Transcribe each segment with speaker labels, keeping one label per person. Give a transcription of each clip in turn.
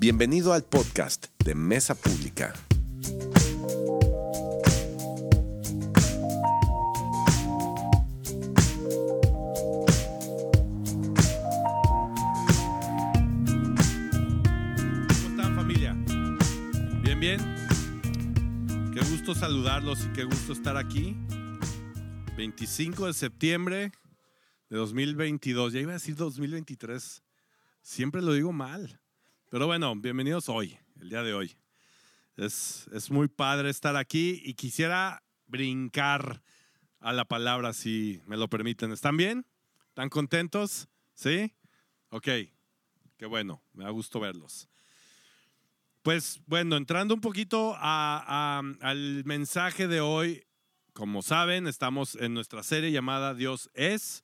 Speaker 1: Bienvenido al podcast de Mesa Pública.
Speaker 2: ¿Cómo están familia? Bien, bien. Qué gusto saludarlos y qué gusto estar aquí. 25 de septiembre de 2022. Ya iba a decir 2023. Siempre lo digo mal. Pero bueno, bienvenidos hoy, el día de hoy. Es, es muy padre estar aquí y quisiera brincar a la palabra si me lo permiten. ¿Están bien? ¿Están contentos? ¿Sí? Ok, qué bueno, me da gusto verlos. Pues bueno, entrando un poquito a- a- al mensaje de hoy, como saben, estamos en nuestra serie llamada Dios es.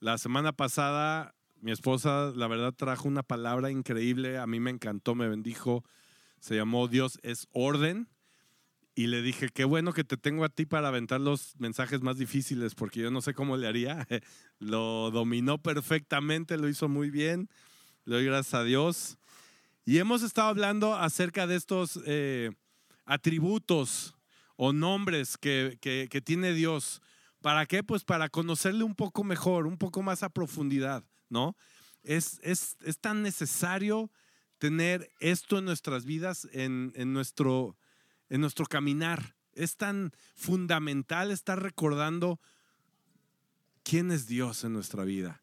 Speaker 2: La semana pasada mi esposa, la verdad, trajo una palabra increíble, a mí me encantó, me bendijo, se llamó Dios es orden. Y le dije, qué bueno que te tengo a ti para aventar los mensajes más difíciles, porque yo no sé cómo le haría. Lo dominó perfectamente, lo hizo muy bien. Le doy gracias a Dios. Y hemos estado hablando acerca de estos eh, atributos o nombres que, que- que tiene Dios. ¿Para qué? Pues para conocerle un poco mejor, un poco más a profundidad, ¿no? Es, tan necesario tener esto en nuestras vidas, en, nuestro, caminar. Es tan fundamental estar recordando quién es Dios en nuestra vida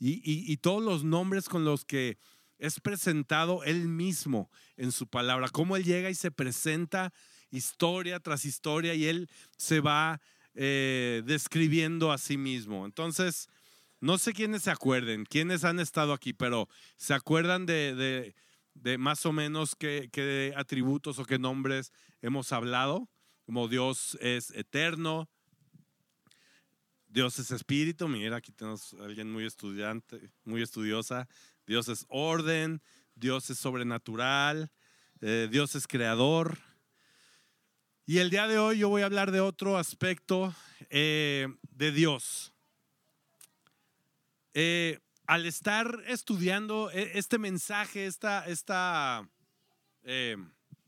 Speaker 2: y todos los nombres con los que es presentado Él mismo en su palabra, cómo Él llega y se presenta historia tras historia y Él se va eh, describiendo a sí mismo. Entonces, no sé quiénes se acuerden, quiénes han estado aquí, pero se acuerdan de, de- de más o menos qué, qué atributos o qué nombres hemos hablado, como Dios es eterno, Dios es espíritu, mira, aquí tenemos a alguien muy estudiante, muy estudiosa. Dios es orden, Dios es sobrenatural, eh, Dios es creador. Y el día de hoy yo voy a hablar de otro aspecto eh, de Dios. Eh, al estar estudiando eh, este mensaje, esta, esta, eh,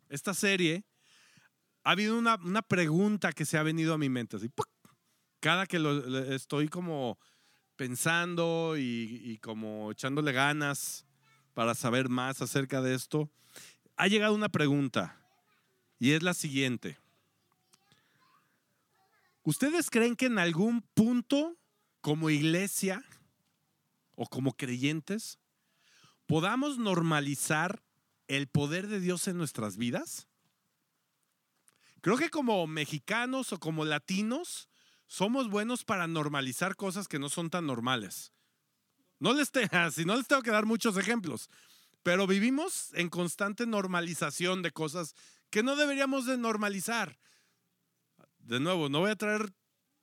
Speaker 2: esta serie, ha habido una, una pregunta que se ha venido a mi mente, cada que lo, estoy como pensando y como echándole ganas para saber más acerca de esto, ha llegado una pregunta y es la siguiente. ¿Ustedes creen que en algún punto como iglesia o como creyentes podamos normalizar el poder de Dios en nuestras vidas? Creo que como mexicanos o como latinos somos buenos para normalizar cosas que no son tan normales. No les te- si no les tengo que dar muchos ejemplos, pero vivimos en constante normalización de cosas que no deberíamos de normalizar. De nuevo, no voy a traer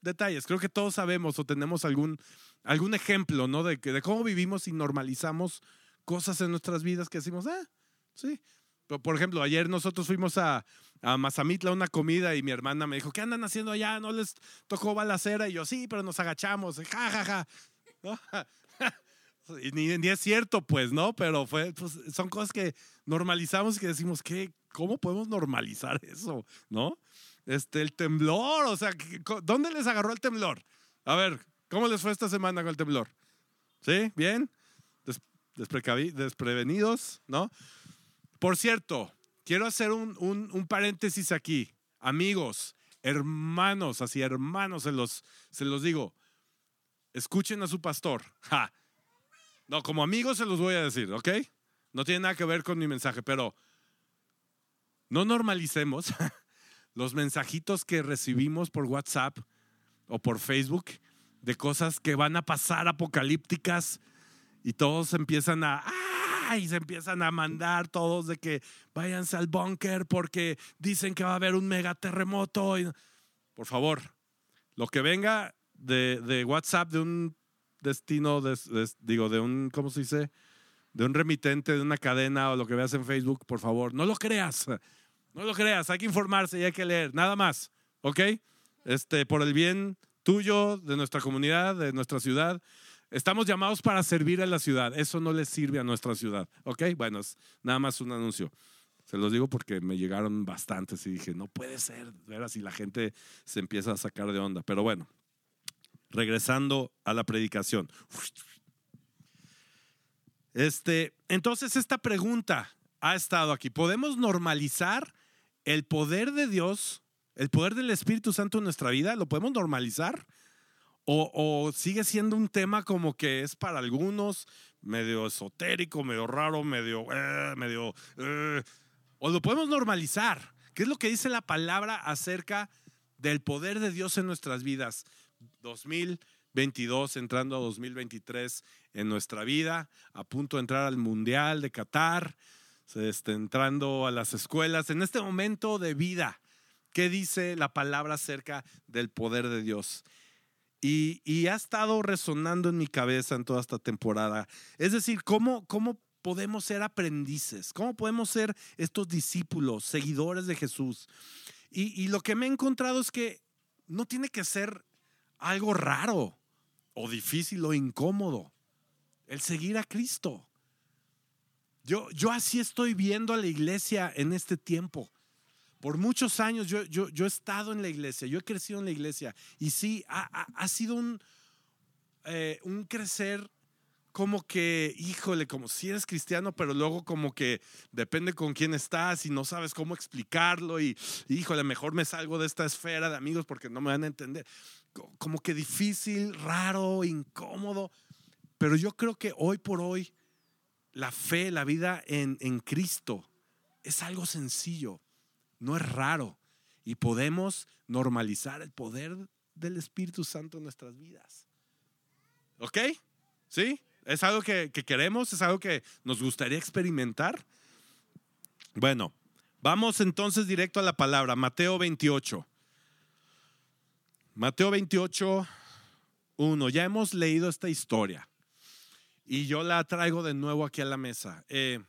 Speaker 2: detalles, creo que todos sabemos o tenemos algún, algún ejemplo, ¿no? De, que- de cómo vivimos y normalizamos cosas en nuestras vidas que decimos, ah, sí. Pero, Por ejemplo, ayer nosotros fuimos a, a Mazamitla a una comida y mi hermana me dijo, ¿qué andan haciendo allá? ¿No les tocó balacera? Y yo, sí, pero nos agachamos, ja, ja, ja. Y ni, ni es cierto, pues, ¿no? Pero fue, pues, son cosas que normalizamos y que decimos, ¿qué? ¿Cómo podemos normalizar eso? ¿No? Este, el temblor, o sea, ¿qué- co- ¿dónde les agarró el temblor? A ver, ¿cómo les fue esta semana con el temblor? ¿Sí? ¿Bien? Desprevenidos, ¿no? Por cierto, quiero hacer un, un- paréntesis aquí. Amigos, hermanos, así hermanos, se los, se los digo. Escuchen a su pastor. No, como amigos se los voy a decir, ¿ok? No tiene nada que ver con mi mensaje, pero no normalicemos los mensajitos que recibimos por WhatsApp o por Facebook de cosas que van a pasar apocalípticas y todos empiezan a ¡ah! y se empiezan a mandar todos de que váyanse al búnker porque dicen que va a haber un megaterremoto. y- Por favor, lo que venga de, de WhatsApp de un destino, de- de- digo, de un, ¿cómo se dice? De un remitente, de una cadena o lo que veas en Facebook, por favor, no lo creas. No lo creas, hay que informarse y hay que leer, nada más, ¿ok? Este, por el bien tuyo, de nuestra comunidad, de nuestra ciudad, Estamos llamados para servir a la ciudad. Eso no le sirve a nuestra ciudad. ¿Ok? Bueno, es nada más un anuncio. Se los digo porque me llegaron bastantes y dije, no puede ser, ver si la gente se empieza a sacar de onda. Pero bueno, regresando a la predicación. Este, entonces esta pregunta ha estado aquí. ¿Podemos normalizar el poder de Dios, el poder del Espíritu Santo en nuestra vida? ¿Lo podemos normalizar? O, sigue siendo un tema como que es para algunos medio esotérico, medio raro, medio, eh, medio, eh, o lo podemos normalizar. ¿Qué es lo que dice la palabra acerca del poder de Dios en nuestras vidas? 2022, entrando a 2023 en nuestra vida, a punto de entrar al Mundial de Qatar, este, entrando a las escuelas, en este momento de vida. ¿Qué dice la palabra acerca del poder de Dios? Y, ha estado resonando en mi cabeza en toda esta temporada. Es decir, ¿cómo, cómo podemos ser aprendices? ¿Cómo podemos ser estos discípulos, seguidores de Jesús? Y, y lo que me he encontrado es que no tiene que ser algo raro o difícil o incómodo el seguir a Cristo. Yo, yo así estoy viendo a la iglesia en este tiempo. Por muchos años yo, yo, yo, he estado en la iglesia, yo he crecido en la iglesia y sí, ha, sido un, eh, un crecer como que, híjole, como si eres cristiano, pero luego como que depende con quién estás y no sabes cómo explicarlo y, híjole, mejor me salgo de esta esfera de amigos porque no me van a entender. Como que difícil, raro, incómodo, pero yo creo que hoy por hoy la fe, la vida en, en Cristo es algo sencillo no es raro y podemos normalizar el poder del Espíritu Santo en nuestras vidas. ¿Ok? ¿Sí? ¿Es algo que, queremos? ¿Es algo que nos gustaría experimentar? Bueno, vamos entonces directo a la palabra, Mateo 28. Mateo 28, 1. Ya hemos leído esta historia y yo la traigo de nuevo aquí a la mesa. Eh,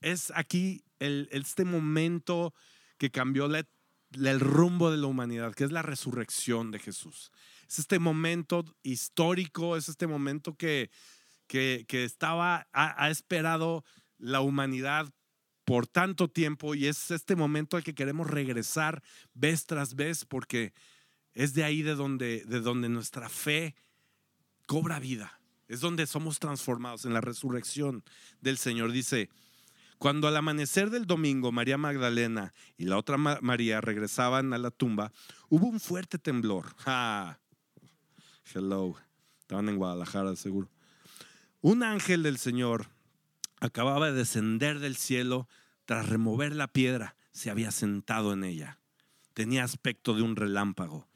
Speaker 2: es aquí el, este momento que cambió el rumbo de la humanidad, que es la resurrección de Jesús. Es este momento histórico, es este momento que, que, estaba, ha, esperado la humanidad por tanto tiempo y es este momento al que queremos regresar vez tras vez porque es de ahí de donde, de donde nuestra fe cobra vida. Es donde somos transformados en la resurrección del Señor. Dice, cuando al amanecer del domingo María Magdalena y la otra María regresaban a la tumba, hubo un fuerte temblor. Hello. Estaban en Guadalajara, seguro. Un ángel del Señor acababa de descender del cielo tras remover la piedra. Se había sentado en ella. Tenía aspecto de un relámpago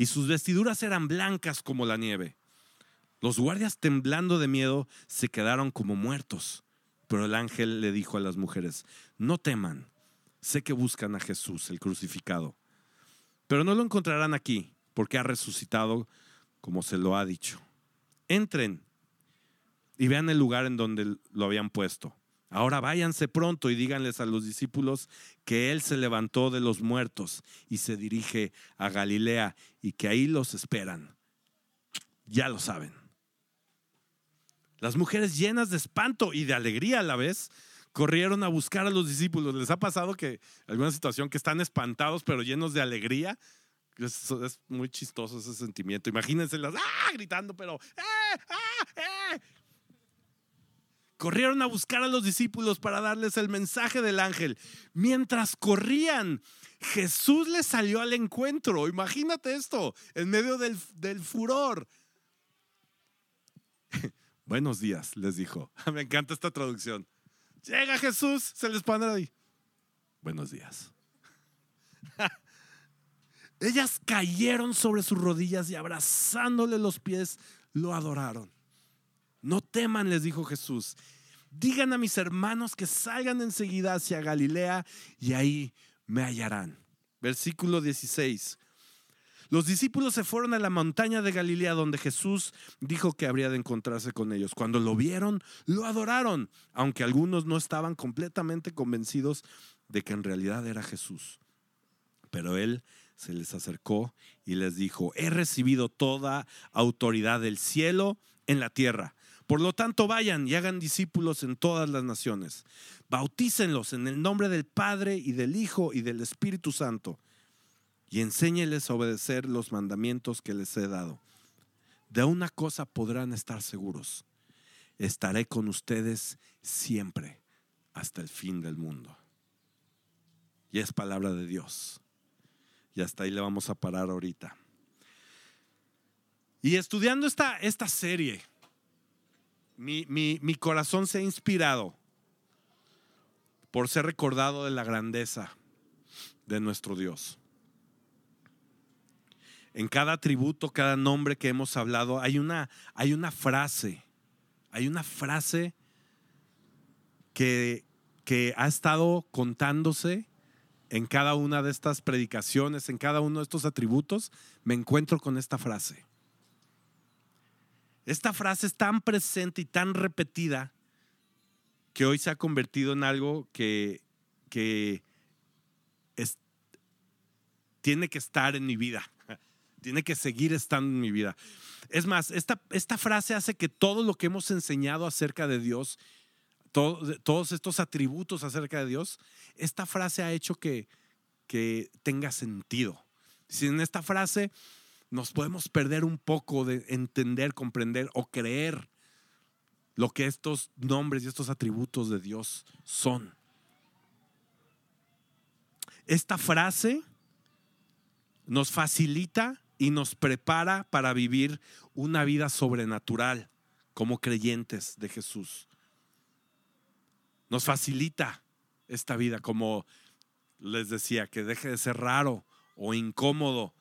Speaker 2: y sus vestiduras eran blancas como la nieve. Los guardias, temblando de miedo, se quedaron como muertos. Pero el ángel le dijo a las mujeres, no teman, sé que buscan a Jesús, el crucificado, pero no lo encontrarán aquí, porque ha resucitado como se lo ha dicho. Entren y vean el lugar en donde lo habían puesto. Ahora váyanse pronto y díganles a los discípulos que Él se levantó de los muertos y se dirige a Galilea y que ahí los esperan. Ya lo saben. Las mujeres llenas de espanto y de alegría a la vez corrieron a buscar a los discípulos. ¿Les ha pasado que alguna situación que están espantados pero llenos de alegría? Es, muy chistoso ese sentimiento. Imagínense las ¡ah! gritando, pero ¡eh! ¡ah! ¡eh! Corrieron a buscar a los discípulos para darles el mensaje del ángel. Mientras corrían, Jesús les salió al encuentro. Imagínate esto, en medio del, del furor. Buenos días, les dijo. Me encanta esta traducción. Llega Jesús, se les pone ahí. Buenos días. Ellas cayeron sobre sus rodillas y abrazándole los pies, lo adoraron. No teman, les dijo Jesús. Digan a mis hermanos que salgan enseguida hacia Galilea y ahí me hallarán. Versículo 16. Los discípulos se fueron a la montaña de Galilea donde Jesús dijo que habría de encontrarse con ellos. Cuando lo vieron, lo adoraron, aunque algunos no estaban completamente convencidos de que en realidad era Jesús. Pero él se les acercó y les dijo, he recibido toda autoridad del cielo en la tierra. Por lo tanto, vayan y hagan discípulos en todas las naciones. Bautícenlos en el nombre del Padre y del Hijo y del Espíritu Santo. Y enséñeles a obedecer los mandamientos que les he dado. De una cosa podrán estar seguros. Estaré con ustedes siempre hasta el fin del mundo. Y es palabra de Dios. Y hasta ahí le vamos a parar ahorita. Y estudiando esta, esta serie, mi, mi corazón se ha inspirado por ser recordado de la grandeza de nuestro Dios. En cada atributo, cada nombre que hemos hablado, hay una, hay una frase, hay una frase que, que ha estado contándose en cada una de estas predicaciones, en cada uno de estos atributos, me encuentro con esta frase. Esta frase es tan presente y tan repetida que hoy se ha convertido en algo que, que tiene que estar en mi vida, tiene que seguir estando en mi vida. Es más, esta, esta frase hace que todo lo que hemos enseñado acerca de Dios, todos estos atributos acerca de Dios, esta frase ha hecho que, que tenga sentido. Si en esta frase nos podemos perder un poco de entender, comprender o creer lo que estos nombres y estos atributos de Dios son. Esta frase nos facilita y nos prepara para vivir una vida sobrenatural como creyentes de Jesús. Nos facilita esta vida, como les decía, que deje de ser raro o incómodo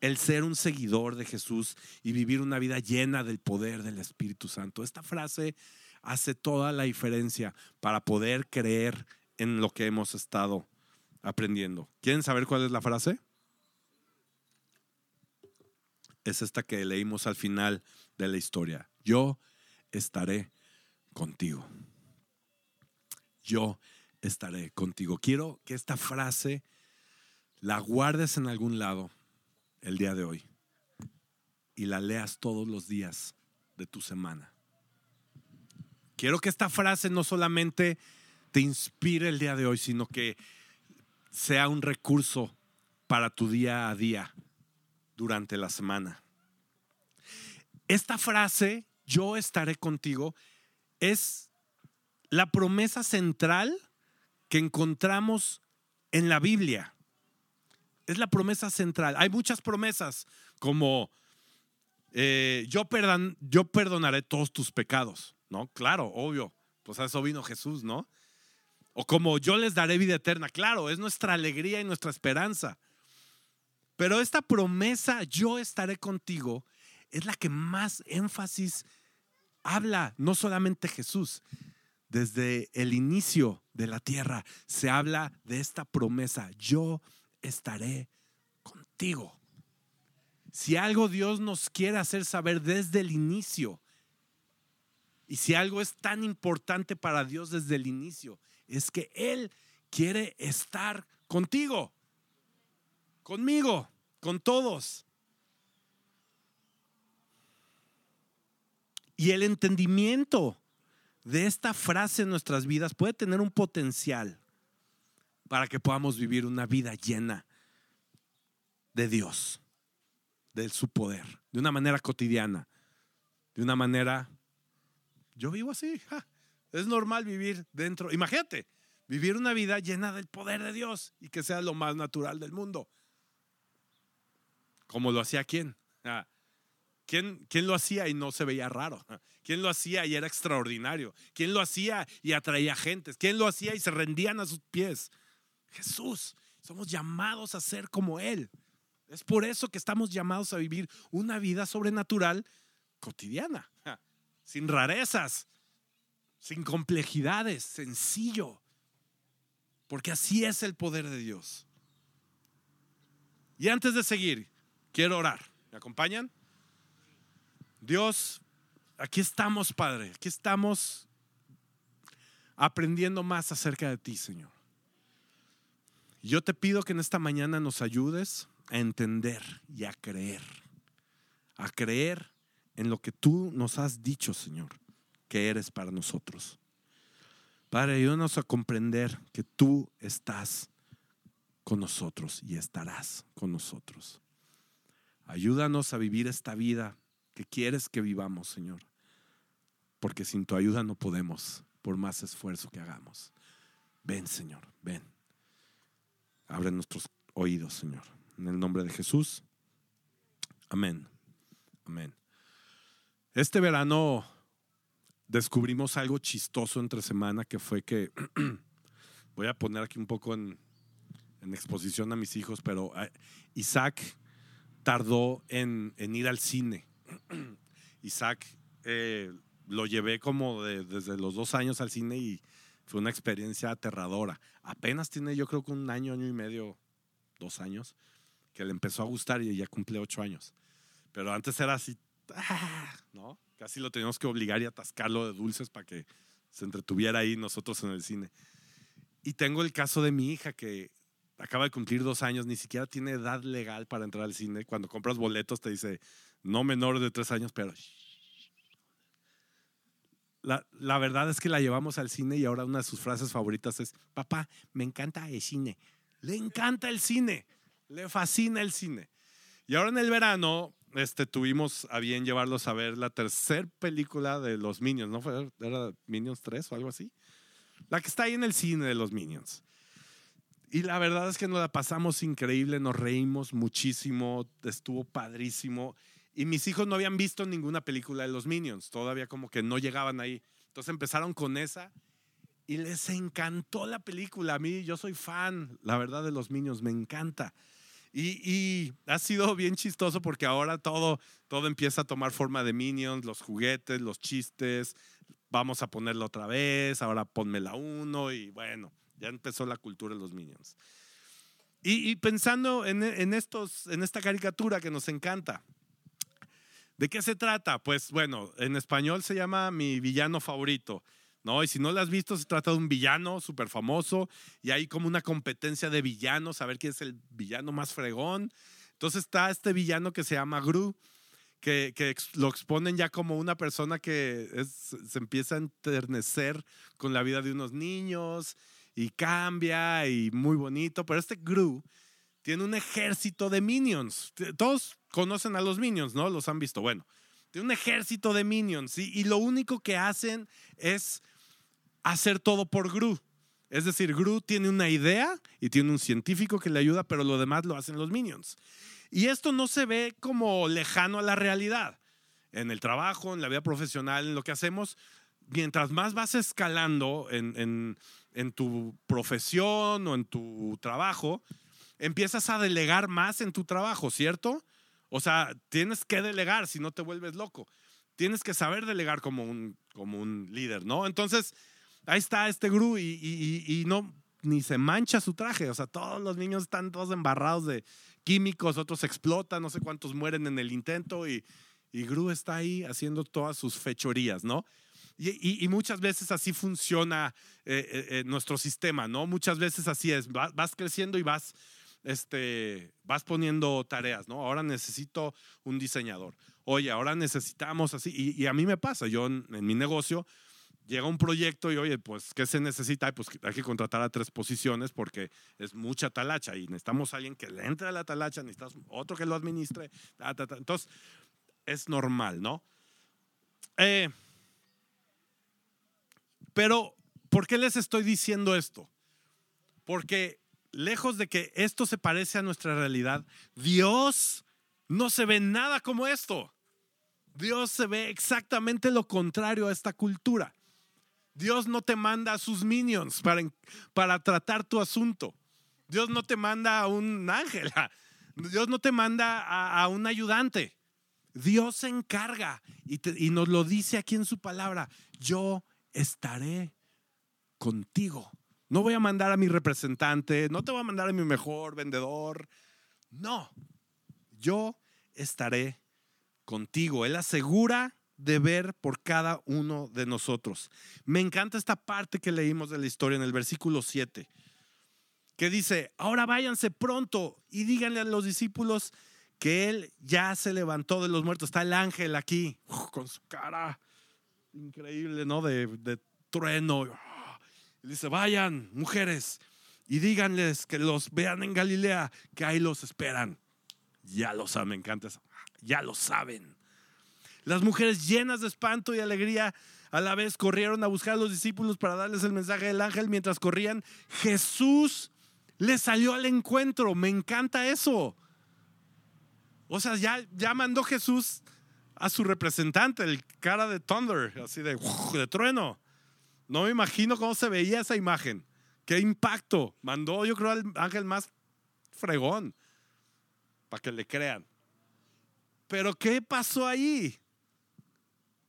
Speaker 2: el ser un seguidor de Jesús y vivir una vida llena del poder del Espíritu Santo. Esta frase hace toda la diferencia para poder creer en lo que hemos estado aprendiendo. ¿Quieren saber cuál es la frase? Es esta que leímos al final de la historia. Yo estaré contigo. Yo estaré contigo. Quiero que esta frase la guardes en algún lado el día de hoy y la leas todos los días de tu semana. Quiero que esta frase no solamente te inspire el día de hoy, sino que sea un recurso para tu día a día durante la semana. Esta frase, yo estaré contigo, es la promesa central que encontramos en la Biblia es la promesa central. Hay muchas promesas como eh, yo, yo perdonaré todos tus pecados, ¿no? Claro, obvio. Pues a eso vino Jesús, ¿no? O como yo les daré vida eterna. Claro, es nuestra alegría y nuestra esperanza. Pero esta promesa, yo estaré contigo, es la que más énfasis habla, no solamente Jesús. Desde el inicio de la tierra se habla de esta promesa, yo estaré contigo. Si algo Dios nos quiere hacer saber desde el inicio, y si algo es tan importante para Dios desde el inicio, es que Él quiere estar contigo, conmigo, con todos. Y el entendimiento de esta frase en nuestras vidas puede tener un potencial para que podamos vivir una vida llena de Dios, de su poder, de una manera cotidiana, de una manera, yo vivo así, es normal vivir dentro, imagínate, vivir una vida llena del poder de Dios y que sea lo más natural del mundo. Como lo hacía quién? ¿Quién, ¿Quién, lo hacía y no se veía raro? ¿Quién lo hacía y era extraordinario? ¿Quién lo hacía y atraía gentes? ¿Quién lo hacía y se rendían a sus pies? Jesús. Somos llamados a ser como Él. Es por eso que estamos llamados a vivir una vida sobrenatural cotidiana, sin rarezas, sin complejidades, sencillo. Porque así es el poder de Dios. Y antes de seguir, quiero orar. ¿Me acompañan? Dios, aquí estamos, Padre. Aquí estamos aprendiendo más acerca de ti, Señor. Yo te pido que en esta mañana nos ayudes a entender y a creer, a creer en lo que tú nos has dicho, Señor, que eres para nosotros. Padre, ayúdanos a comprender que tú estás con nosotros y estarás con nosotros. Ayúdanos a vivir esta vida que quieres que vivamos, Señor, porque sin tu ayuda no podemos, por más esfuerzo que hagamos. Ven, Señor, ven. Abre nuestros oídos, Señor. En el nombre de Jesús. Amén. Amén. Este verano descubrimos algo chistoso entre semana que fue que voy a poner aquí un poco en, exposición a mis hijos, pero ah, Isaac tardó en, ir al cine. Isaac eh, lo llevé como desde los dos años al cine y fue una experiencia aterradora. Apenas tiene yo creo que un año, año y medio, dos años, que le empezó a gustar y ya cumple ocho años. Pero antes era así. ¿no? Casi lo teníamos que obligar y atascarlo de dulces para que se entretuviera ahí nosotros en el cine. Y tengo el caso de mi hija que acaba de cumplir dos años, ni siquiera tiene edad legal para entrar al cine. Cuando compras boletos te dice, no menor de tres años, pero... La, la, verdad es que la llevamos al cine y ahora una de sus frases favoritas es, papá, me encanta el cine. Le encanta el cine, le fascina el cine. Y ahora en el verano este, tuvimos a bien llevarlos a ver la tercera película de los Minions, ¿no? ¿Era Minions 3 o algo así? La que está ahí en el cine de los Minions. Y la verdad es que nos la pasamos increíble, nos reímos muchísimo, estuvo padrísimo. Y mis hijos no habían visto ninguna película de los Minions, todavía como que no llegaban ahí. Entonces empezaron con esa y les encantó la película. A mí, yo soy fan, la verdad, de los Minions, me encanta. Y, ha sido bien chistoso porque ahora todo, todo empieza a tomar forma de Minions, los juguetes, los chistes. Vamos a ponerlo otra vez, ahora ponmela uno y bueno, ya empezó la cultura de los Minions. Y, pensando en, estos, en esta caricatura que nos encanta, ¿de qué se trata? Pues bueno, en español se llama Mi villano favorito. ¿no? Y si no lo has visto, se trata de un villano súper famoso y hay como una competencia de villanos, a ver quién es el villano más fregón. Entonces está este villano que se llama Gru, que lo exponen ya como una persona que se empieza a enternecer con la vida de unos niños y cambia y muy bonito, pero este Gru tiene un ejército de minions. Todos conocen a los minions, ¿no? Los han visto. Bueno, tiene un ejército de minions y lo único que hacen es hacer todo por Gru. Es decir, Gru tiene una idea y tiene un científico que le ayuda, pero lo demás lo hacen los minions. Y esto no se ve como lejano a la realidad. En el trabajo, en la vida profesional, en lo que hacemos, mientras más vas escalando en, en tu profesión o en tu trabajo, empiezas a delegar más en tu trabajo, ¿cierto? O sea, tienes que delegar si no te vuelves loco. Tienes que saber delegar como un, como un líder, ¿no? Entonces, ahí está este Gru y, no, ni se mancha su traje. O sea, todos los niños están todos embarrados de químicos, otros explotan, no sé cuántos mueren en el intento y, y Gru está ahí haciendo todas sus fechorías, ¿no? Y, muchas veces así funciona eh, eh, eh, nuestro sistema, ¿no? Muchas veces así es, vas, creciendo y vas, este, vas poniendo tareas, ¿no? Ahora necesito un diseñador. Oye, ahora necesitamos así. Y, a mí me pasa, yo en mi negocio llega un proyecto y oye, pues, ¿qué se necesita? Pues hay que contratar a tres posiciones porque es mucha talacha y necesitamos a alguien que le entre a la talacha, necesitamos otro que lo administre. Entonces, es normal, ¿no? Eh, pero, ¿por qué les estoy diciendo esto? Porque lejos de que esto se parece a nuestra realidad, Dios no se ve nada como esto. Dios se ve exactamente lo contrario a esta cultura. Dios no te manda a sus minions para, para tratar tu asunto. Dios no te manda a un ángel. Dios no te manda a, un ayudante. Dios se encarga y, y nos lo dice aquí en su palabra. Yo estaré contigo. No voy a mandar a mi representante, no te voy a mandar a mi mejor vendedor. No, yo estaré contigo. Él asegura de ver por cada uno de nosotros. Me encanta esta parte que leímos de la historia en el versículo 7, que dice, ahora váyanse pronto y díganle a los discípulos que él ya se levantó de los muertos. Está el ángel aquí, con su cara increíble, ¿no? De, de trueno. Y dice, vayan, mujeres, y díganles que los vean en Galilea, que ahí los esperan. Ya lo saben, me encanta eso. Ya lo saben. Las mujeres llenas de espanto y alegría a la vez corrieron a buscar a los discípulos para darles el mensaje del ángel. Mientras corrían, Jesús les salió al encuentro. Me encanta eso. O sea, ya, ya mandó Jesús a su representante, el cara de Thunder, así de, de trueno. No me imagino cómo se veía esa imagen. Qué impacto. Mandó, yo creo, al ángel más fregón. Para que le crean. Pero ¿qué pasó ahí?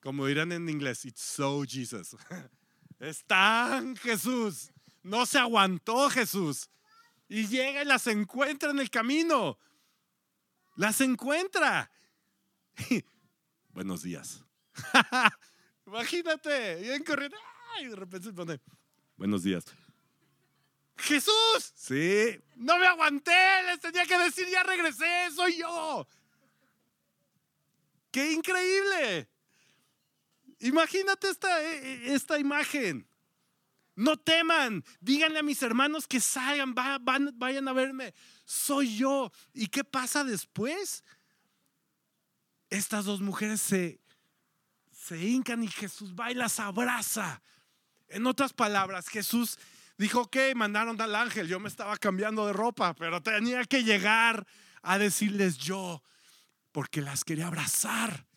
Speaker 2: Como dirán en inglés, it's so Jesus. Está Jesús. No se aguantó Jesús. Y llega y las encuentra en el camino. Las encuentra. Buenos días. Imagínate, bien corriendo. Y de repente se pone, buenos días. Jesús. Sí. No me aguanté. Les tenía que decir, ya regresé. Soy yo. ¡Qué increíble! Imagínate esta, e, e, esta imagen. No teman, díganle a mis hermanos que salgan, vayan a verme. Soy yo. ¿Y qué pasa después? Estas dos mujeres se, se hincan y Jesús va y las abraza. En otras palabras, Jesús dijo, ok, mandaron al ángel, yo me estaba cambiando de ropa, pero tenía que llegar a decirles yo, porque las quería abrazar.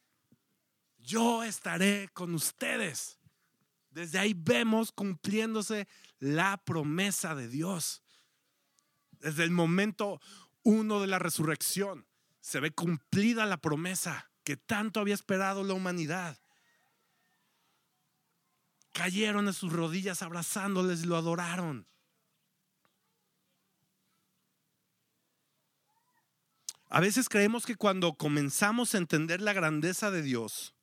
Speaker 2: Yo estaré con ustedes. Desde ahí vemos cumpliéndose la promesa de Dios. Desde el momento uno de la resurrección se ve cumplida la promesa que tanto había esperado la humanidad cayeron en sus rodillas abrazándoles y lo adoraron. A veces creemos que cuando comenzamos a entender la grandeza de Dios,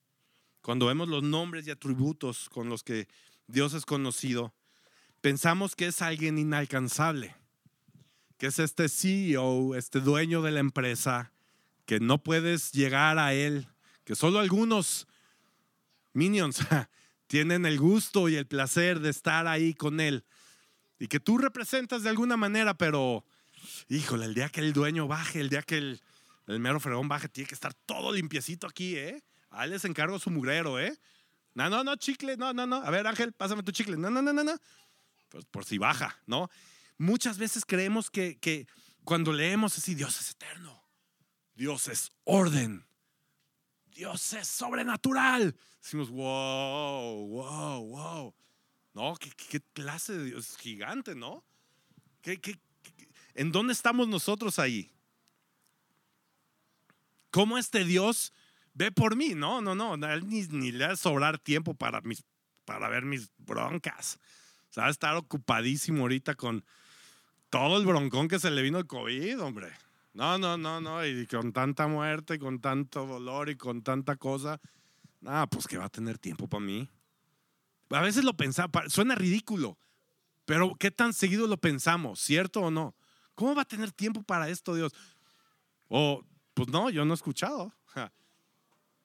Speaker 2: cuando vemos los nombres y atributos con los que Dios es conocido, pensamos que es alguien inalcanzable, que es este CEO, este dueño de la empresa, que no puedes llegar a él, que solo algunos minions tienen el gusto y el placer de estar ahí con él y que tú representas de alguna manera, pero híjole, el día que el dueño baje, el día que el, mero fregón baje, tiene que estar todo limpiecito aquí, ¿eh? A él les encargo su mugrero, ¿eh? No, no, no, chicle, no, no, no. A ver, Ángel, pásame tu chicle. No, no, no, no, no. Pues por si baja, ¿no? Muchas veces creemos que, que cuando leemos así, Dios es eterno, Dios es orden, Dios es sobrenatural. Decimos, wow, wow, wow. No, ¿qué, clase de Dios? Es gigante, ¿no? ¿Qué, en dónde estamos nosotros ahí? ¿Cómo este Dios ve por mí? No, no, no. Ni, ni le va a sobrar tiempo para, mis, para ver mis broncas. O sea, estar ocupadísimo ahorita con todo el broncón que se le vino el COVID, hombre. No, no, no, no. Y con tanta muerte, con tanto dolor y con tanta cosa. Ah, pues que va a tener tiempo para mí. A veces lo pensaba, suena ridículo, pero ¿qué tan seguido lo pensamos? ¿Cierto o no? ¿Cómo va a tener tiempo para esto Dios? O, pues no, yo no he escuchado.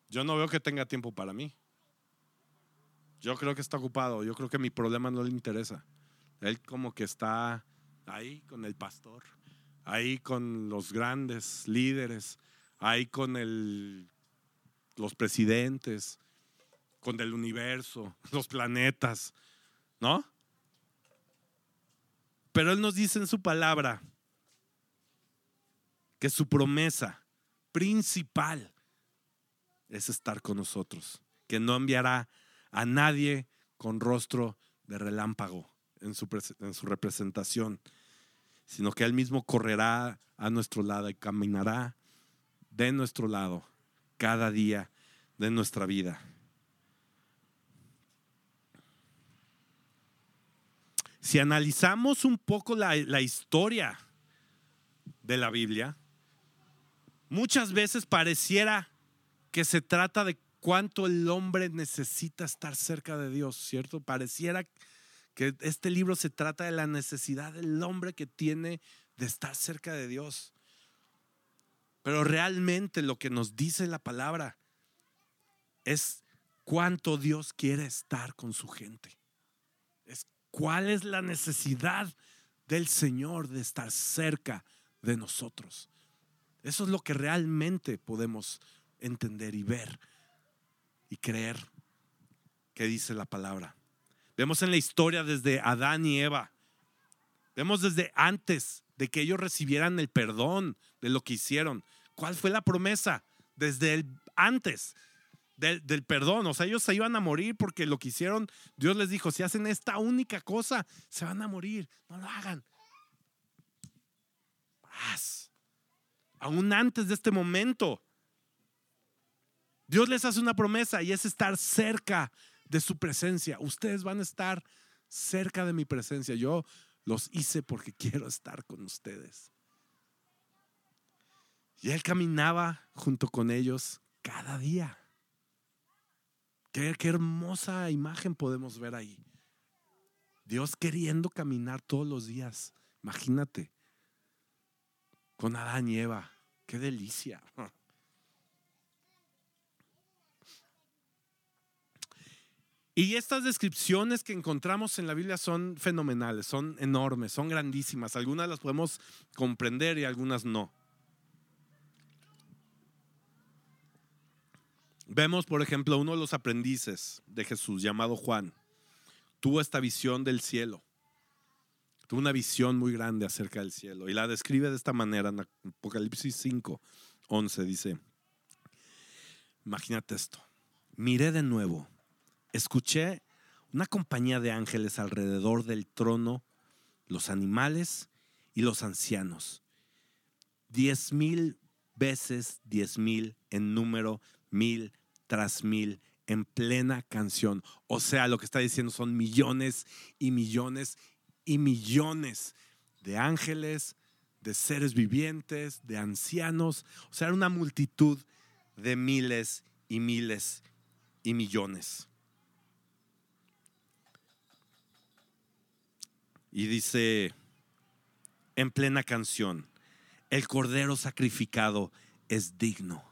Speaker 2: Yo no veo que tenga tiempo para mí. Yo creo que está ocupado, yo creo que mi problema no le interesa. Él como que está ahí con el pastor ahí con los grandes líderes, ahí con los presidentes, con el universo, los planetas, ¿no? Pero Él nos dice en su palabra que su promesa principal es estar con nosotros, que no enviará a nadie con rostro de relámpago en su representación sino que Él mismo correrá a nuestro lado y caminará de nuestro lado cada día de nuestra vida. Si analizamos un poco la, la, historia de la Biblia, muchas veces pareciera que se trata de cuánto el hombre necesita estar cerca de Dios, ¿cierto? Pareciera que este libro se trata de la necesidad del hombre que tiene de estar cerca de Dios. Pero realmente lo que nos dice la palabra es cuánto Dios quiere estar con su gente. Es cuál es la necesidad del Señor de estar cerca de nosotros. Eso es lo que realmente podemos entender y ver y creer que dice la palabra. Vemos en la historia desde Adán y Eva. Vemos desde antes de que ellos recibieran el perdón de lo que hicieron. ¿Cuál fue la promesa? Desde antes del, del, perdón. O sea, ellos se iban a morir porque lo que hicieron, Dios les dijo, si hacen esta única cosa, se van a morir. No lo hagan. Paz. Aún antes de este momento, Dios les hace una promesa y es estar cerca de su presencia. Ustedes van a estar cerca de mi presencia. Yo los hice porque quiero estar con ustedes. Y él caminaba junto con ellos cada día. Qué, hermosa imagen podemos ver ahí. Dios queriendo caminar todos los días. Imagínate. Con Adán y Eva. Qué delicia. Y estas descripciones que encontramos en la Biblia son fenomenales, son enormes, son grandísimas. Algunas las podemos comprender y algunas no. Vemos, por ejemplo, uno de los aprendices de Jesús, llamado Juan, tuvo esta visión del cielo. Tuvo una visión muy grande acerca del cielo y la describe de esta manera en Apocalipsis 5, 11. Dice, imagínate esto, miré de nuevo escuché una compañía de ángeles alrededor del trono, los animales y los ancianos. Diez mil veces diez mil en número, mil tras mil, en plena canción. O sea, lo que está diciendo son millones y millones y millones de ángeles, de seres vivientes, de ancianos. O sea, era una multitud de miles y miles y millones. Y dice en plena canción, el cordero sacrificado es digno.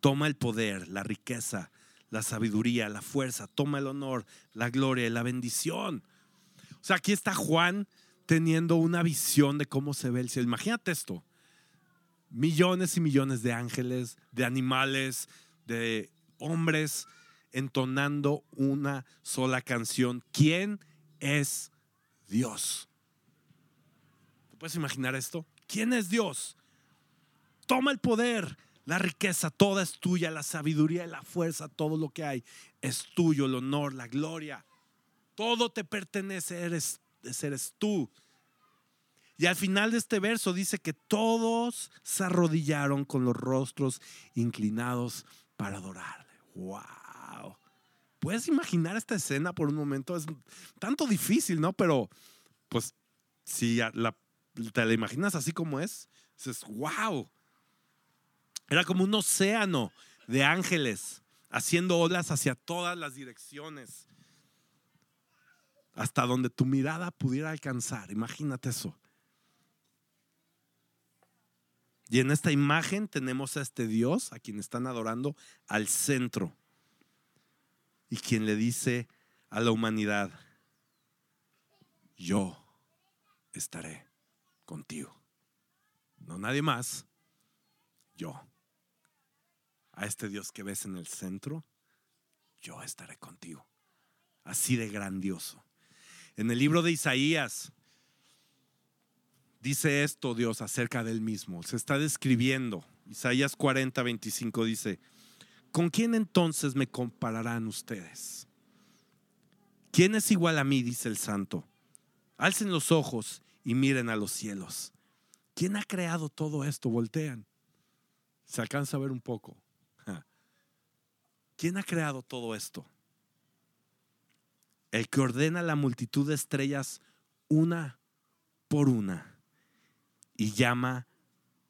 Speaker 2: Toma el poder, la riqueza, la sabiduría, la fuerza, toma el honor, la gloria y la bendición. O sea, aquí está Juan teniendo una visión de cómo se ve el cielo. Imagínate esto. Millones y millones de ángeles, de animales, de hombres entonando una sola canción. ¿Quién es Dios. ¿Te puedes imaginar esto? ¿Quién es Dios? Toma el poder, la riqueza, toda es tuya, la sabiduría y la fuerza, todo lo que hay es tuyo, el honor, la gloria. Todo te pertenece, eres, eres tú. Y al final de este verso dice que todos se arrodillaron con los rostros inclinados para adorarle. ¡Wow! ¿Puedes imaginar esta escena por un momento? Es tanto difícil, ¿no? Pero, pues, si la, te la imaginas así como es, dices, wow. Era como un océano de ángeles haciendo olas hacia todas las direcciones, hasta donde tu mirada pudiera alcanzar. Imagínate eso. Y en esta imagen tenemos a este Dios, a quien están adorando, al centro y quien le dice a la humanidad, yo estaré contigo. No nadie más, yo. A este Dios que ves en el centro, yo estaré contigo. Así de grandioso. En el libro de Isaías dice esto Dios acerca del mismo. Se está describiendo. Isaías 40, 25 dice, ¿Con quién entonces me compararán ustedes? ¿Quién es igual a mí? dice el santo. Alcen los ojos y miren a los cielos. ¿Quién ha creado todo esto? Voltean. Se alcanza a ver un poco. ¿Quién ha creado todo esto? El que ordena la multitud de estrellas una por una y llama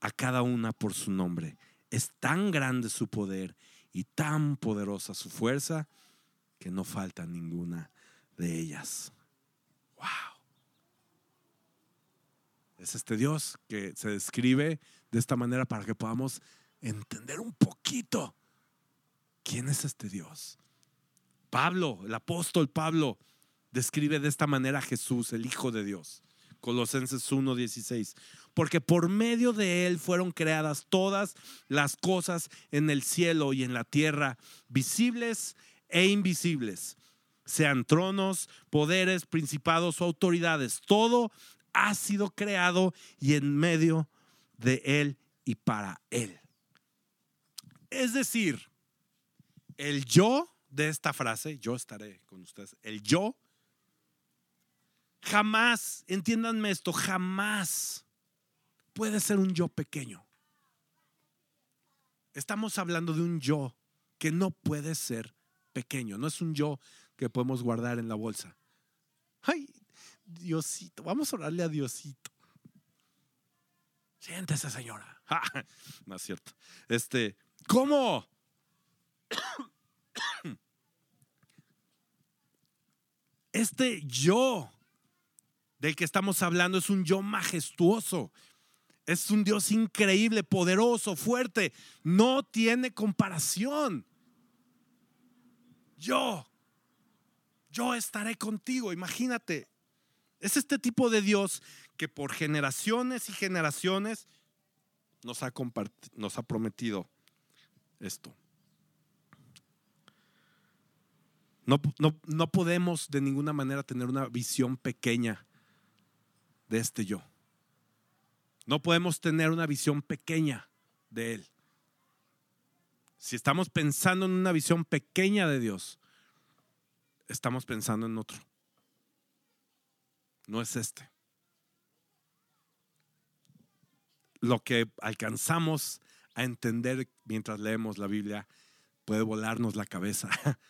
Speaker 2: a cada una por su nombre. Es tan grande su poder y tan poderosa su fuerza que no falta ninguna de ellas. ¡Wow! Es este Dios que se describe de esta manera para que podamos entender un poquito quién es este Dios. Pablo, el apóstol Pablo, describe de esta manera a Jesús, el Hijo de Dios. Colosenses 1:16. Porque por medio de Él fueron creadas todas las cosas en el cielo y en la tierra, visibles e invisibles, sean tronos, poderes, principados o autoridades. Todo ha sido creado y en medio de Él y para Él. Es decir, el yo de esta frase, yo estaré con ustedes, el yo, jamás, entiéndanme esto, jamás puede ser un yo pequeño. Estamos hablando de un yo que no puede ser pequeño, no es un yo que podemos guardar en la bolsa. Ay, Diosito, vamos a orarle a Diosito. Siéntese, señora. no es cierto. Este, ¿cómo? Este yo del que estamos hablando es un yo majestuoso. Es un Dios increíble, poderoso, fuerte. No tiene comparación. Yo, yo estaré contigo. Imagínate. Es este tipo de Dios que por generaciones y generaciones nos ha, nos ha prometido esto. No, no, podemos de ninguna manera tener una visión pequeña de este yo. No podemos tener una visión pequeña de Él. Si estamos pensando en una visión pequeña de Dios, estamos pensando en otro. No es este. Lo que alcanzamos a entender mientras leemos la Biblia puede volarnos la cabeza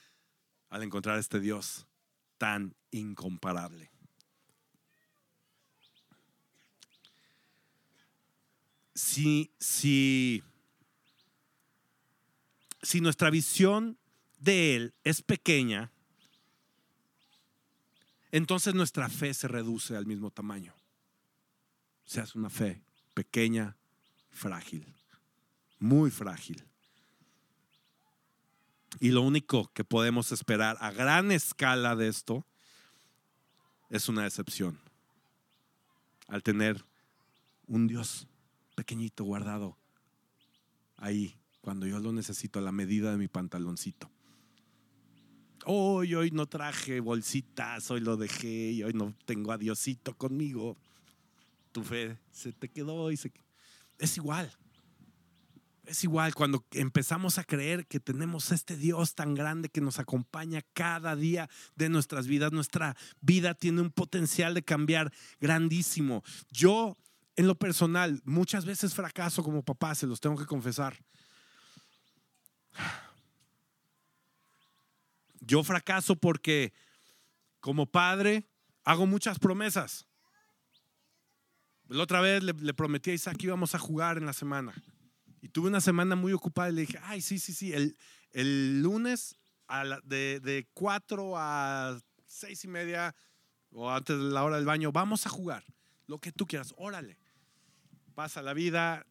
Speaker 2: al encontrar este Dios tan incomparable. Si, si, si nuestra visión de Él es pequeña, entonces nuestra fe se reduce al mismo tamaño. O sea, es una fe pequeña, frágil, muy frágil. Y lo único que podemos esperar a gran escala de esto es una decepción. Al tener un Dios pequeñito guardado ahí, cuando yo lo necesito a la medida de mi pantaloncito. Hoy, hoy no traje bolsitas, hoy lo dejé y hoy no tengo a Diosito conmigo. Tu fe se te quedó y se... Es igual. Es igual cuando empezamos a creer que tenemos este Dios tan grande que nos acompaña cada día de nuestras vidas. Nuestra vida tiene un potencial de cambiar grandísimo. Yo, en lo personal, muchas veces fracaso como papá, se los tengo que confesar. Yo fracaso porque como padre hago muchas promesas. La otra vez le, prometí a Isaac que íbamos a jugar en la semana. Y tuve una semana muy ocupada y le dije, ay, sí, sí, sí, el, el lunes de, de 4 a 6 y media o antes de la hora del baño, vamos a jugar. Lo que tú quieras, órale. Pasa la vida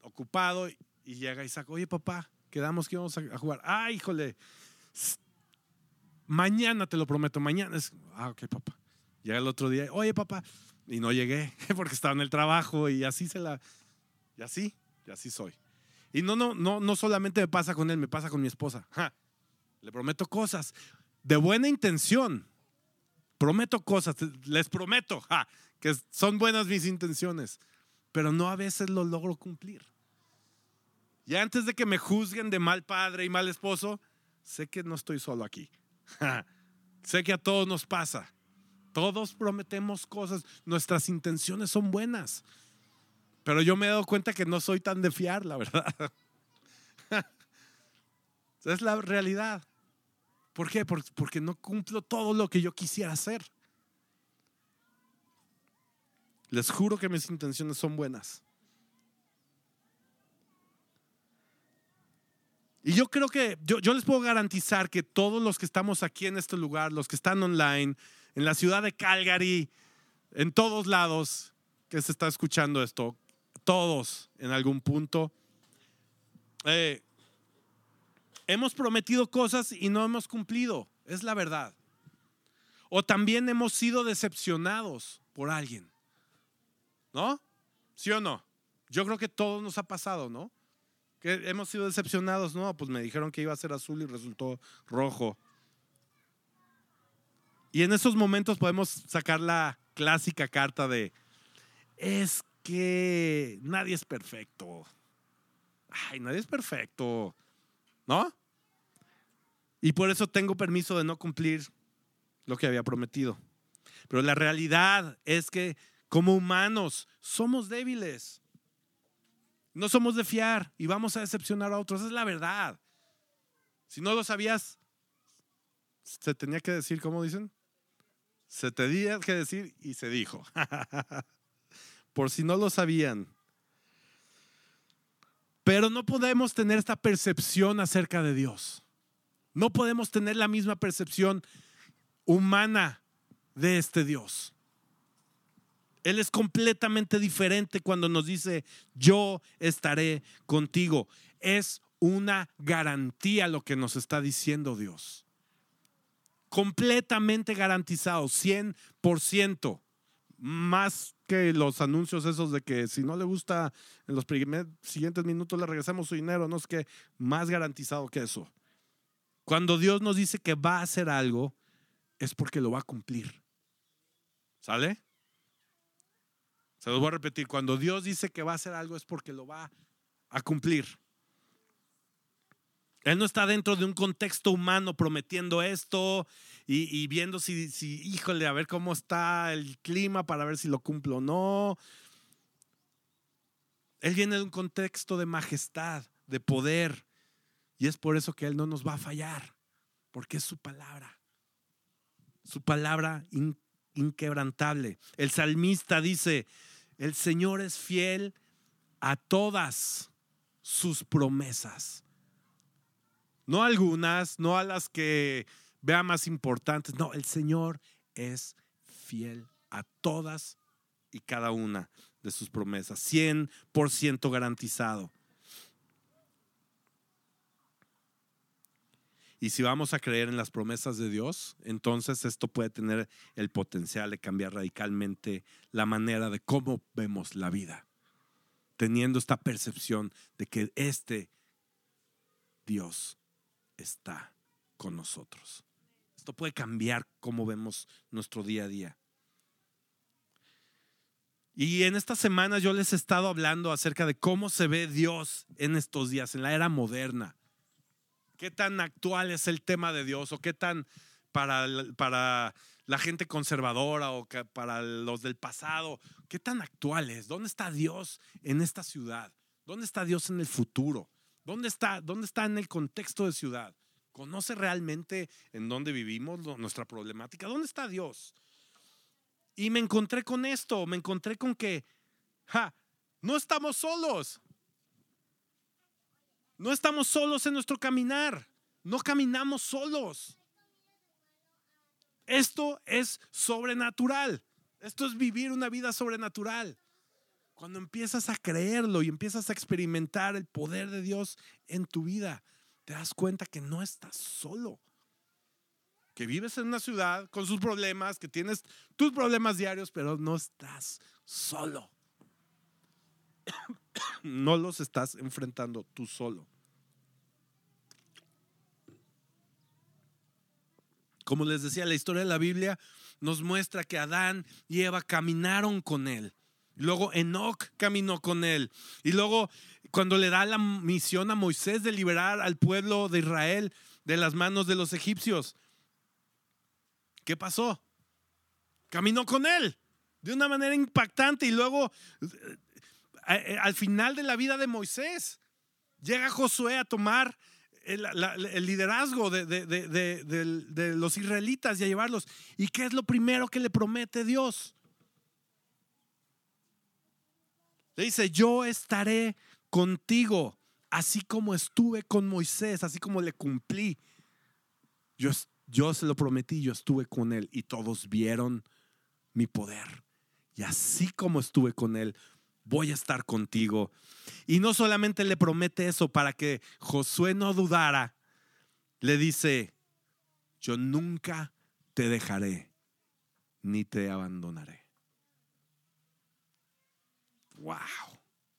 Speaker 2: ocupado y llega Isaac, oye papá, quedamos que íbamos a, jugar. Ay, híjole, mañana te lo prometo, mañana. Es, ah, ok, papá. Llega el otro día, oye papá, y no llegué porque estaba en el trabajo y así se la, y así, y así soy. Y no, no, no, no solamente me pasa con él, me pasa con mi esposa. le prometo cosas de buena intención. Prometo cosas, les prometo que son buenas mis intenciones, pero no a veces lo logro cumplir. Y antes de que me juzguen de mal padre y mal esposo, sé que no estoy solo aquí. sé que a todos nos pasa. Todos prometemos cosas, nuestras intenciones son buenas. Pero yo me he dado cuenta que no soy tan de fiar, la verdad. es la realidad. ¿Por qué? Porque no cumplo todo lo que yo quisiera hacer. Les juro que mis intenciones son buenas. Y yo creo que yo, les puedo garantizar que todos los que estamos aquí en este lugar, los que están online, en la ciudad de Calgary, en todos lados que se está escuchando esto, todos en algún punto. Eh, hemos prometido cosas y no hemos cumplido, es la verdad. O también hemos sido decepcionados por alguien. ¿No? ¿Sí o no? Yo creo que todo nos ha pasado, ¿no? Que hemos sido decepcionados, ¿no? Pues me dijeron que iba a ser azul y resultó rojo. Y en esos momentos podemos sacar la clásica carta de, es que nadie es perfecto. Ay, nadie es perfecto. ¿No? Y por eso tengo permiso de no cumplir lo que había prometido. Pero la realidad es que como humanos somos débiles. No somos de fiar y vamos a decepcionar a otros. Es la verdad. Si no lo sabías, se tenía que decir, ¿cómo dicen? Se tenía que decir y se dijo. Por si no lo sabían. Pero no podemos tener esta percepción acerca de Dios. No podemos tener la misma percepción humana de este Dios. Él es completamente diferente cuando nos dice, yo estaré contigo. Es una garantía lo que nos está diciendo Dios. Completamente garantizado, 100%. Más que los anuncios esos de que si no le gusta en los siguientes minutos le regresamos su dinero, no es que más garantizado que eso. Cuando Dios nos dice que va a hacer algo, es porque lo va a cumplir. ¿Sale? Se los voy a repetir, cuando Dios dice que va a hacer algo es porque lo va a cumplir. Él no está dentro de un contexto humano prometiendo esto y, viendo si, si, híjole, a ver cómo está el clima para ver si lo cumplo o no. Él viene de un contexto de majestad, de poder. Y es por eso que Él no nos va a fallar, porque es su palabra. Su palabra inquebrantable. El salmista dice, el Señor es fiel a todas sus promesas. No algunas, no a las que vea más importantes. No, el Señor es fiel a todas y cada una de sus promesas. 100% garantizado. Y si vamos a creer en las promesas de Dios, entonces esto puede tener el potencial de cambiar radicalmente la manera de cómo vemos la vida, teniendo esta percepción de que este Dios está con nosotros. Esto puede cambiar cómo vemos nuestro día a día. Y en estas semanas yo les he estado hablando acerca de cómo se ve Dios en estos días, en la era moderna qué tan actual es el tema de Dios o qué tan para, para la gente conservadora o para los del pasado, qué tan actual es. ¿Dónde está Dios en esta ciudad? ¿Dónde está Dios en el futuro? ¿Dónde está, dónde está en el contexto de ciudad? ¿Conoce realmente en dónde vivimos nuestra problemática? ¿Dónde está Dios? Y me encontré con esto, me encontré con que, ja, no estamos solos. No estamos solos en nuestro caminar. No caminamos solos. Esto es sobrenatural. Esto es vivir una vida sobrenatural. Cuando empiezas a creerlo y empiezas a experimentar el poder de Dios en tu vida, te das cuenta que no estás solo. Que vives en una ciudad con sus problemas, que tienes tus problemas diarios, pero no estás solo no los estás enfrentando tú solo. Como les decía, la historia de la Biblia nos muestra que Adán y Eva caminaron con él. Luego Enoch caminó con él. Y luego cuando le da la misión a Moisés de liberar al pueblo de Israel de las manos de los egipcios, ¿qué pasó? Caminó con él de una manera impactante y luego al final de la vida de Moisés, llega Josué a tomar el, liderazgo de, los israelitas y a llevarlos. ¿Y qué es lo primero que le promete Dios? Le dice, yo estaré contigo, así como estuve con Moisés, así como le cumplí. Yo, yo se lo prometí, yo estuve con él y todos vieron mi poder. Y así como estuve con él, voy a estar contigo. Y no solamente le promete eso para que Josué no dudara, le dice, yo nunca te dejaré ni te abandonaré. Wow.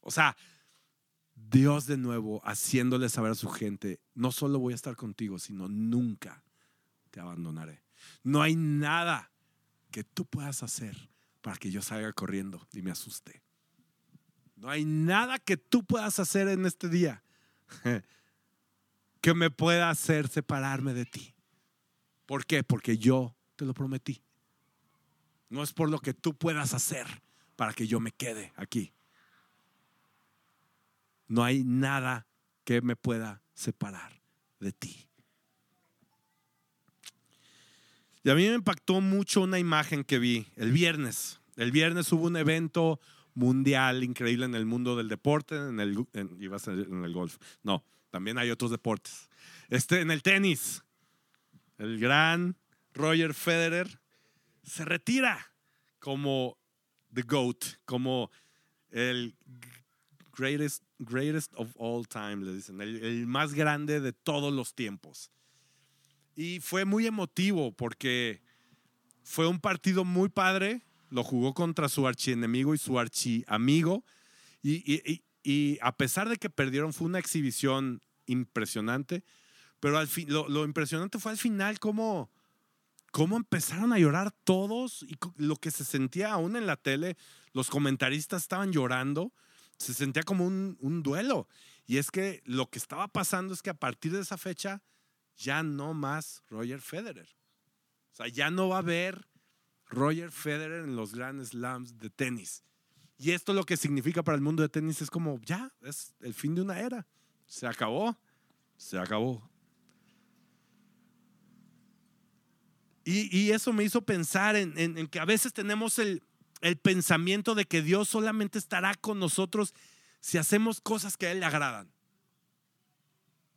Speaker 2: O sea, Dios de nuevo haciéndole saber a su gente, no solo voy a estar contigo, sino nunca te abandonaré. No hay nada que tú puedas hacer para que yo salga corriendo y me asuste. No hay nada que tú puedas hacer en este día que me pueda hacer separarme de ti. ¿Por qué? Porque yo te lo prometí. No es por lo que tú puedas hacer para que yo me quede aquí. No hay nada que me pueda separar de ti. Y a mí me impactó mucho una imagen que vi el viernes. El viernes hubo un evento mundial increíble en el mundo del deporte, en el, en el golf. No, también hay otros deportes. Este, en el tenis, el gran Roger Federer se retira como the GOAT, como el greatest, greatest of all time, le dicen, el, más grande de todos los tiempos. Y fue muy emotivo porque fue un partido muy padre, lo jugó contra su archienemigo y su archiamigo, y, y, a pesar de que perdieron, fue una exhibición impresionante, pero al fin, lo, lo impresionante fue al final cómo cómo empezaron a llorar todos y lo que se sentía aún en la tele, los comentaristas estaban llorando, se sentía como un, un, duelo. Y es que lo que estaba pasando es que a partir de esa fecha ya no más Roger Federer. O sea, ya no va a haber Roger Federer en los Grand Slams de tenis. Y esto lo que significa para el mundo de tenis es como, ya, es el fin de una era. Se acabó, se acabó. Y, eso me hizo pensar en, que a veces tenemos el, el, pensamiento de que Dios solamente estará con nosotros si hacemos cosas que a Él le agradan.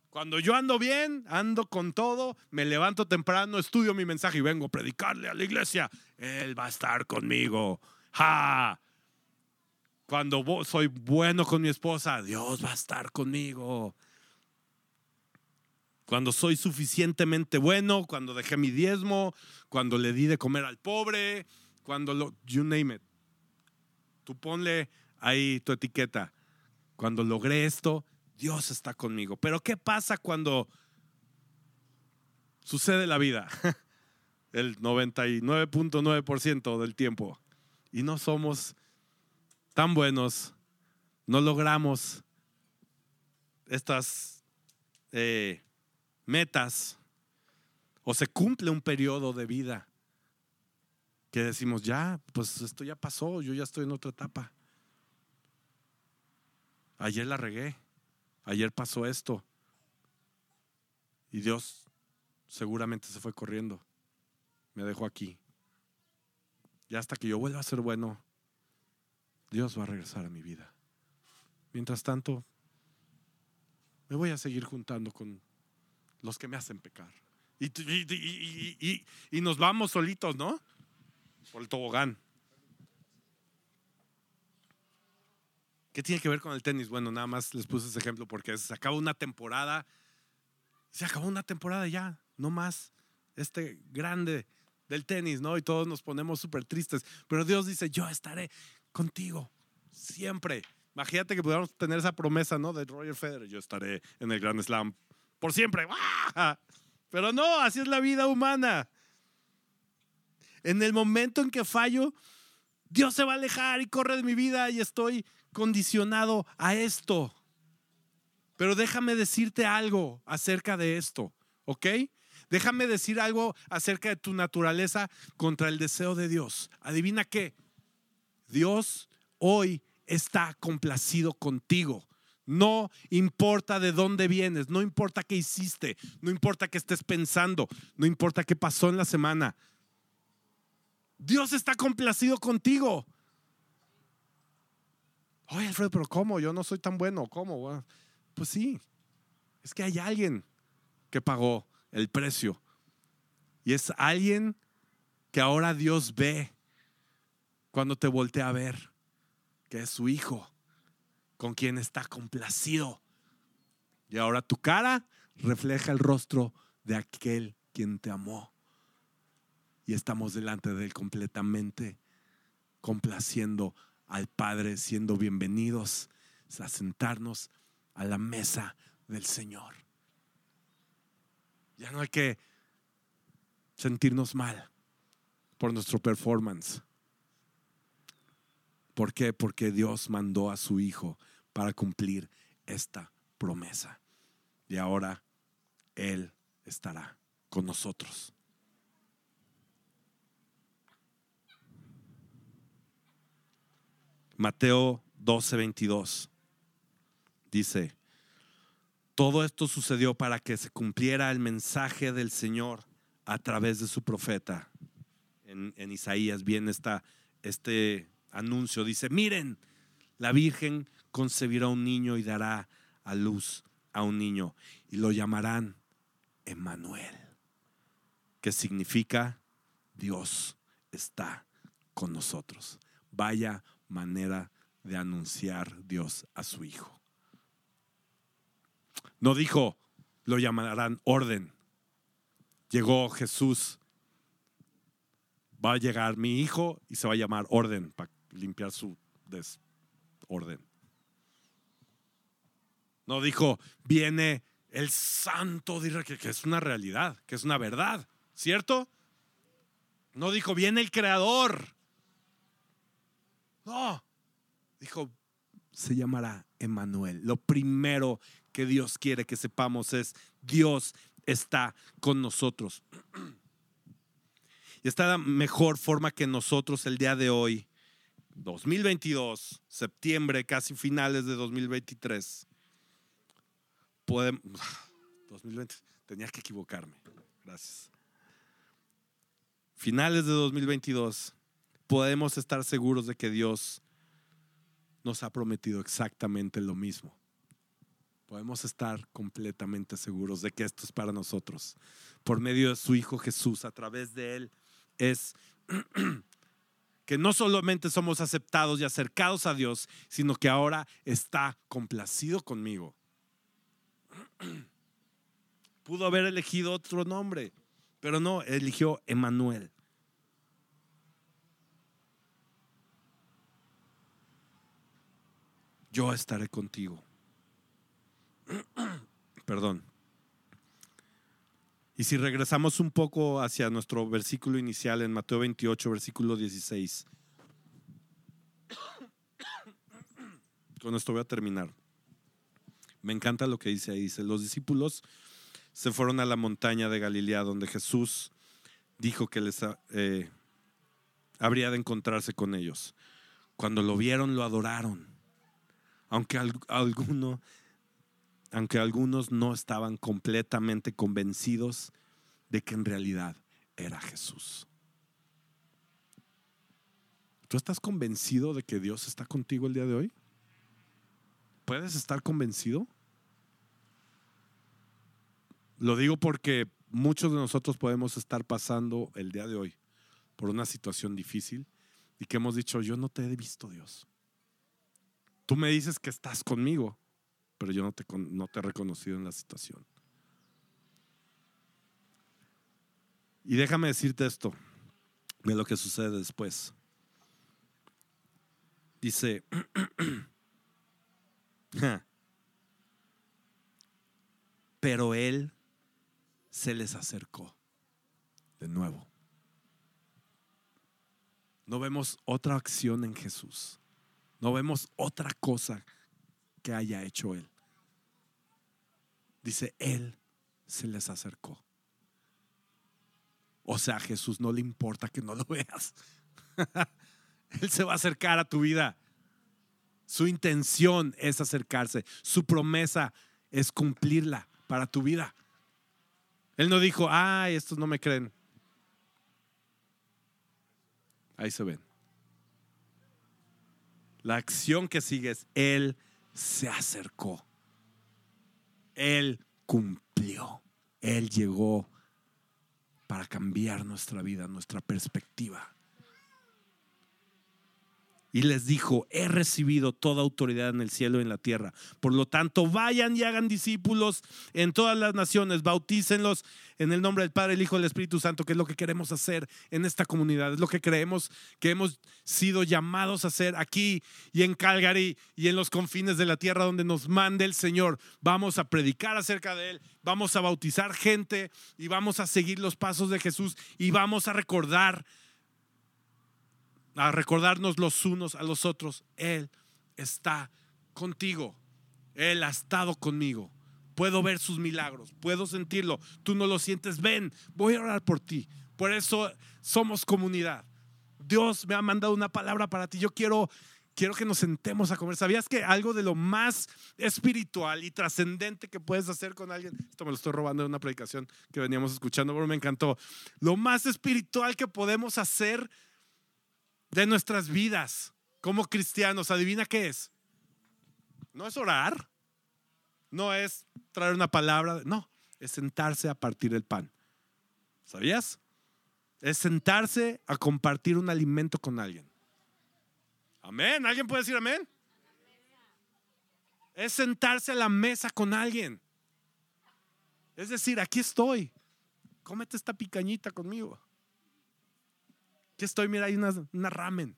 Speaker 2: Cuando yo ando bien, ando con todo, me levanto temprano, estudio mi mensaje y vengo a predicarle a la iglesia, Él va a estar conmigo. Cuando soy bueno con mi esposa, Dios va a estar conmigo cuando soy suficientemente bueno, cuando dejé mi diezmo, cuando le di de comer al pobre, cuando lo, you name it. Tú ponle ahí tu etiqueta. Cuando logré esto, Dios está conmigo. Pero ¿qué pasa cuando sucede la vida? El 99.9% del tiempo. Y no somos tan buenos, no logramos estas eh, metas o se cumple un periodo de vida que decimos, ya, pues esto ya pasó, yo ya estoy en otra etapa. Ayer la regué, ayer pasó esto. Y Dios seguramente se fue corriendo, me dejó aquí. Y hasta que yo vuelva a ser bueno, Dios va a regresar a mi vida. Mientras tanto, me voy a seguir juntando con los que me hacen pecar. Y, nos vamos solitos, ¿no? Por el tobogán. ¿Qué tiene que ver con el tenis? Bueno, nada más les puse ese ejemplo porque se acaba una temporada. Se acabó una temporada ya, no más. Este grande del tenis, ¿no? Y todos nos ponemos súper tristes. Pero Dios dice, yo estaré contigo siempre. Imagínate que pudiéramos tener esa promesa, ¿no? De Roger Federer, yo estaré en el Grand Slam por siempre. Pero no, así es la vida humana. En el momento en que fallo, Dios se va a alejar y corre de mi vida y estoy condicionado a esto. Pero déjame decirte algo acerca de esto, ¿ok? Déjame decir algo acerca de tu naturaleza contra el deseo de Dios. Adivina qué. Dios hoy está complacido contigo. No importa de dónde vienes, no importa qué hiciste, no importa qué estés pensando, no importa qué pasó en la semana. Dios está complacido contigo. Oye, Alfredo, pero ¿cómo? Yo no soy tan bueno. ¿Cómo? Pues sí, es que hay alguien que pagó el precio. Y es alguien que ahora Dios ve cuando te voltea a ver. que es su Hijo, con quien está complacido. Y ahora tu cara refleja el rostro de aquel quien te amó. Y estamos delante de Él completamente complaciendo al Padre, siendo bienvenidos a sentarnos a la mesa del Señor. Ya no hay que sentirnos mal por nuestro performance. ¿Por qué? Porque Dios mandó a su Hijo para cumplir esta promesa. Y ahora Él estará con nosotros. Mateo 12, 22 dice, todo esto sucedió para que se cumpliera el mensaje del Señor a través de su profeta. En, en Isaías viene esta, este anuncio, dice, miren, la Virgen concebirá un niño y dará a luz a un niño y lo llamarán Emmanuel, que significa Dios está con nosotros. Vaya manera de anunciar Dios a su Hijo. No dijo, lo llamarán orden. Llegó Jesús, va a llegar mi hijo y se va a llamar orden para limpiar su desorden. No dijo, viene el santo que es una realidad, que es una verdad, ¿cierto? No dijo, viene el creador. No, dijo, se llamará Emanuel. Lo primero que Dios quiere que sepamos es, Dios está con nosotros. Y está la mejor forma que nosotros el día de hoy, 2022, septiembre, casi finales de 2023, podemos... 2020, tenía que equivocarme. Gracias. Finales de 2022, podemos estar seguros de que Dios nos ha prometido exactamente lo mismo. Podemos estar completamente seguros de que esto es para nosotros. Por medio de su Hijo Jesús, a través de Él, es que no solamente somos aceptados y acercados a Dios, sino que ahora está complacido conmigo. Pudo haber elegido otro nombre, pero no, eligió Emanuel. Yo estaré contigo. Perdón. Y si regresamos un poco hacia nuestro versículo inicial en Mateo 28, versículo 16. Con esto voy a terminar. Me encanta lo que dice ahí. Dice, los discípulos se fueron a la montaña de Galilea donde Jesús dijo que les eh, habría de encontrarse con ellos. Cuando lo vieron, lo adoraron. Aunque aunque algunos no estaban completamente convencidos de que en realidad era Jesús. ¿Tú estás convencido de que Dios está contigo el día de hoy? ¿Puedes estar convencido? Lo digo porque muchos de nosotros podemos estar pasando el día de hoy por una situación difícil y que hemos dicho, yo no te he visto Dios. Tú me dices que estás conmigo, pero yo no te, no te he reconocido en la situación. Y déjame decirte esto de lo que sucede después. Dice, pero él se les acercó de nuevo. No vemos otra acción en Jesús. No vemos otra cosa que haya hecho Él. Dice, Él se les acercó. O sea, a Jesús no le importa que no lo veas. Él se va a acercar a tu vida. Su intención es acercarse. Su promesa es cumplirla para tu vida. Él no dijo, ay, estos no me creen. Ahí se ven. La acción que sigue es, Él se acercó. Él cumplió. Él llegó para cambiar nuestra vida, nuestra perspectiva. Y les dijo, he recibido toda autoridad en el cielo y en la tierra. Por lo tanto, vayan y hagan discípulos en todas las naciones, bautícenlos en el nombre del Padre, el Hijo y el Espíritu Santo, que es lo que queremos hacer en esta comunidad, es lo que creemos que hemos sido llamados a hacer aquí y en Calgary y en los confines de la tierra donde nos mande el Señor. Vamos a predicar acerca de Él, vamos a bautizar gente y vamos a seguir los pasos de Jesús y vamos a recordar a recordarnos los unos a los otros, Él está contigo, Él ha estado conmigo, puedo ver sus milagros, puedo sentirlo, tú no lo sientes, ven, voy a orar por ti, por eso somos comunidad. Dios me ha mandado una palabra para ti, yo quiero quiero que nos sentemos a comer. ¿Sabías que algo de lo más espiritual y trascendente que puedes hacer con alguien? Esto me lo estoy robando de una predicación que veníamos escuchando, pero me encantó. Lo más espiritual que podemos hacer de nuestras vidas como cristianos, adivina qué es. No es orar, no es traer una palabra, no, es sentarse a partir el pan. ¿Sabías? Es sentarse a compartir un alimento con alguien. Amén. ¿Alguien puede decir amén? Es sentarse a la mesa con alguien. Es decir, aquí estoy. Cómete esta picañita conmigo. Aquí estoy, mira, hay unas, ramen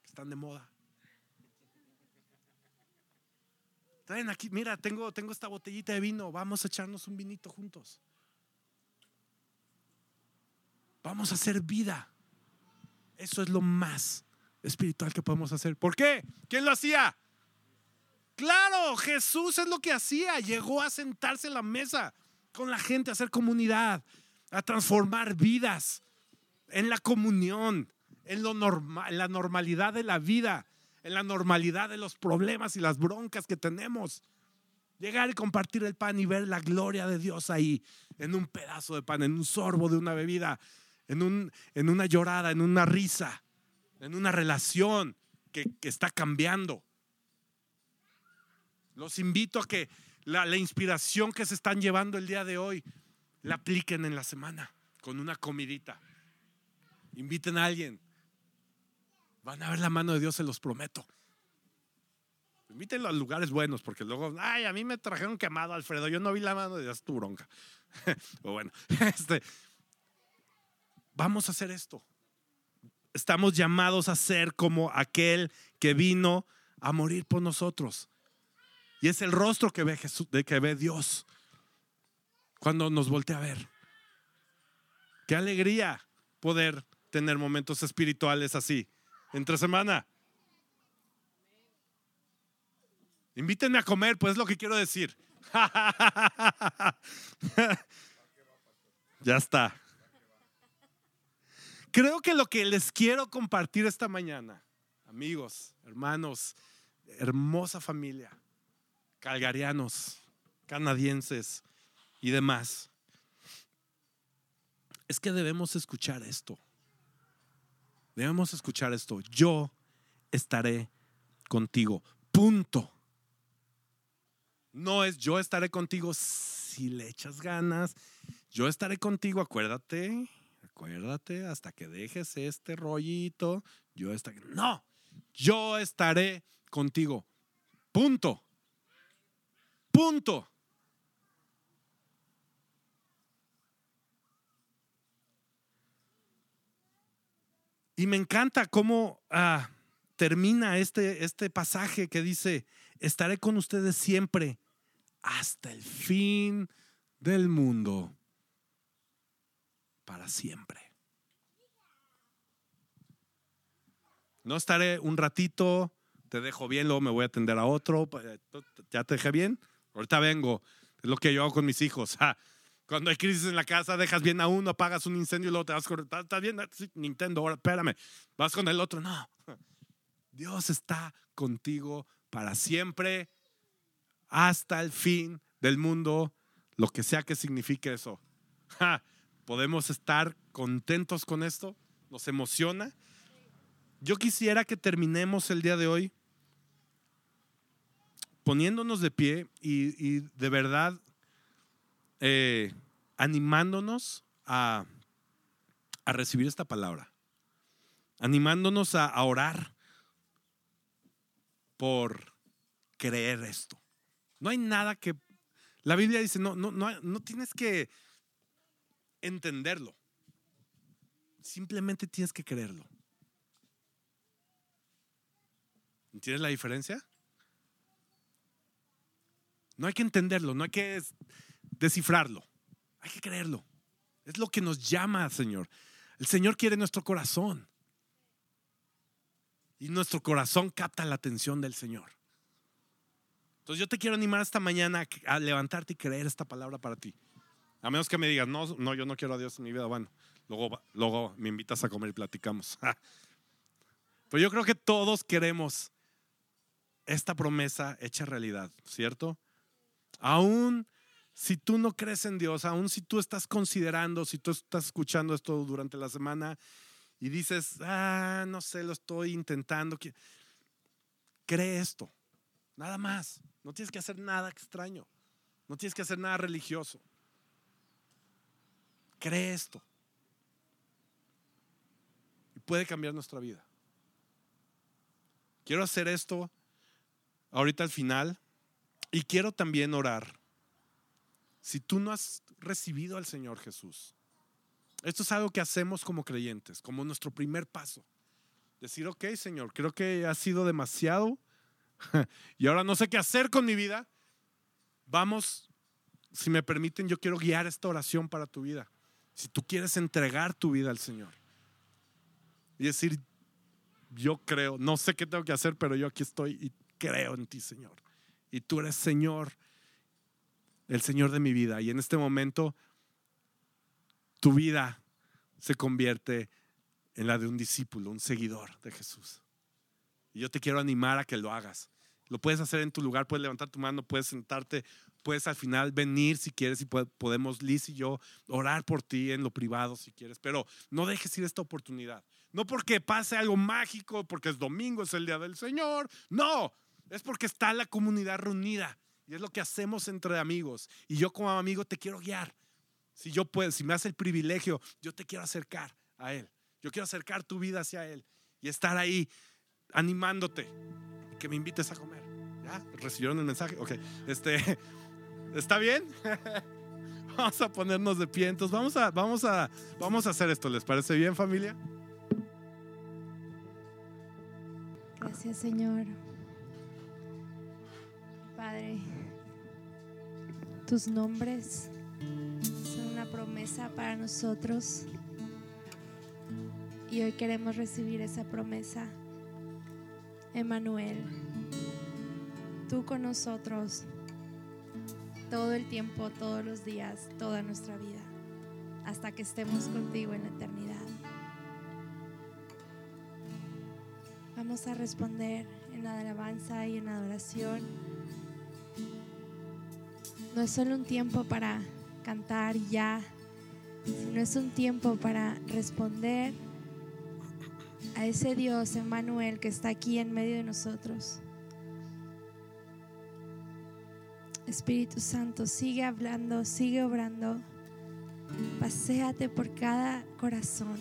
Speaker 2: que están de moda. Traen aquí, mira, tengo, tengo esta botellita de vino, vamos a echarnos un vinito juntos. Vamos a hacer vida. Eso es lo más espiritual que podemos hacer. ¿Por qué? ¿Quién lo hacía? Claro, Jesús es lo que hacía. Llegó a sentarse en la mesa con la gente, a hacer comunidad, a transformar vidas en la comunión, en, lo normal, en la normalidad de la vida, en la normalidad de los problemas y las broncas que tenemos. Llegar y compartir el pan y ver la gloria de Dios ahí, en un pedazo de pan, en un sorbo de una bebida, en, un, en una llorada, en una risa, en una relación que, está cambiando. Los invito a que la inspiración que se están llevando el día de hoy la apliquen en la semana con una comidita. Inviten a alguien. Van a ver la mano de Dios, se los prometo. Invítenlo a lugares buenos, porque luego, ay, a mí me trajeron quemado, Alfredo. Yo no vi la mano de Dios, tu bronca. o bueno, este, vamos a hacer esto. Estamos llamados a ser como aquel que vino a morir por nosotros. Y es el rostro que ve Jesús, que ve Dios cuando nos voltea a ver. Qué alegría poder tener momentos espirituales así. Entre semana. Invítenme a comer, pues es lo que quiero decir. ya está. Creo que lo que les quiero compartir esta mañana, amigos, hermanos, hermosa familia, calgarianos, canadienses y demás, es que debemos escuchar esto. Debemos escuchar esto. Yo estaré contigo. Punto. No es yo estaré contigo si le echas ganas. Yo estaré contigo, acuérdate, acuérdate hasta que dejes este rollito. Yo estaré. No, yo estaré contigo. Punto. Punto. Y me encanta cómo ah, termina este, este pasaje que dice, estaré con ustedes siempre hasta el fin del mundo, para siempre. No estaré un ratito, te dejo bien, luego me voy a atender a otro, ya te dejé bien, ahorita vengo, es lo que yo hago con mis hijos. cuando hay crisis en la casa, dejas bien a uno, apagas un incendio y luego te vas con. ¿Estás bien? Nintendo, ahora espérame. Vas con el otro. No. Dios está contigo para siempre, hasta el fin del mundo, lo que sea que signifique eso. ¿Podemos estar contentos con esto? ¿Nos emociona? Yo quisiera que terminemos el día de hoy poniéndonos de pie y de verdad eh, animándonos a, recibir esta palabra, animándonos a, orar por creer esto. No hay nada que... La Biblia dice, no, no, no, no tienes que entenderlo. Simplemente tienes que creerlo. ¿Entiendes la diferencia? No hay que entenderlo, no hay que descifrarlo, hay que creerlo. Es lo que nos llama, Señor. El Señor quiere nuestro corazón. Y nuestro corazón capta la atención del Señor. Entonces yo te quiero animar esta mañana a levantarte y creer esta palabra para ti. A menos que me digas, no, no, yo no quiero a Dios en mi vida. Bueno, luego, luego me invitas a comer y platicamos. Pero yo creo que todos queremos esta promesa hecha realidad, ¿cierto? Aún si tú no crees en Dios, aún si tú estás considerando, si tú estás escuchando esto durante la semana y dices, ah, no sé, lo estoy intentando, cree esto, nada más. No tienes que hacer nada extraño, no tienes que hacer nada religioso. Cree esto. Y puede cambiar nuestra vida. Quiero hacer esto ahorita al final y quiero también orar. Si tú no has recibido al Señor Jesús, esto es algo que hacemos como creyentes, como nuestro primer paso. Decir, ok, Señor, creo que ha sido demasiado y ahora no sé qué hacer con mi vida. Vamos, si me permiten, yo quiero guiar esta oración para tu vida. Si tú quieres entregar tu vida al Señor y decir, yo creo, no sé qué tengo que hacer, pero yo aquí estoy y creo en ti, Señor. Y tú eres Señor, el Señor de mi vida. Y en este momento, tu vida se convierte en la de un discípulo, un seguidor de Jesús. Y yo te quiero animar a que lo hagas. Lo puedes hacer en tu lugar, puedes levantar tu mano, puedes sentarte, puedes al final venir si quieres y podemos, Liz y yo, orar por ti en lo privado si quieres, pero no dejes ir esta oportunidad. No porque pase algo mágico, porque es domingo, es el día del Señor, no, es porque está la comunidad reunida y es lo que hacemos entre amigos. Y yo como amigo te quiero guiar. Si yo puedo, si me hace el privilegio, yo te quiero acercar a Él. Yo quiero acercar tu vida hacia Él y estar ahí animándote. Que me invites a comer. ¿Ya? ¿Recibieron el mensaje? Ok. Este, ¿Está bien? vamos a ponernos de pie. Vamos a, vamos a, vamos a hacer esto. ¿Les parece bien, familia?
Speaker 3: Gracias, Señor. Padre, tus nombres son una promesa para nosotros y hoy queremos recibir esa promesa. Emanuel, tú con nosotros todo el tiempo, todos los días, toda nuestra vida, hasta que estemos contigo en la eternidad. Vamos a responder en la alabanza y en adoración. No es solo un tiempo para cantar ya, sino es un tiempo para responder a ese Dios, Emmanuel, que está aquí en medio de nosotros. Espíritu Santo, sigue hablando, sigue obrando. Paséate por cada corazón.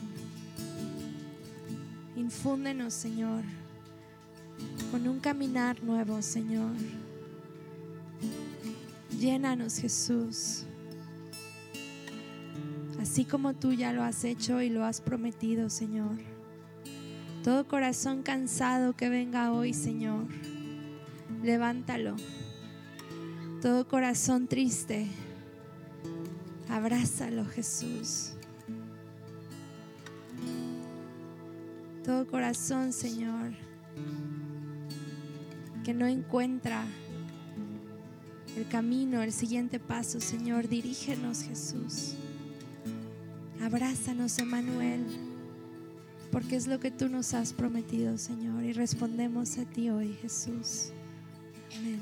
Speaker 3: Infúndenos, Señor, con un caminar nuevo, Señor. Llénanos, Jesús. Así como tú ya lo has hecho y lo has prometido, Señor. Todo corazón cansado que venga hoy, Señor, levántalo. Todo corazón triste, abrázalo, Jesús. Todo corazón, Señor, que no encuentra el camino, el siguiente paso, Señor, dirígenos, Jesús. Abrázanos, Emanuel, porque es lo que tú nos has prometido, Señor, y respondemos a ti hoy, Jesús. Amén.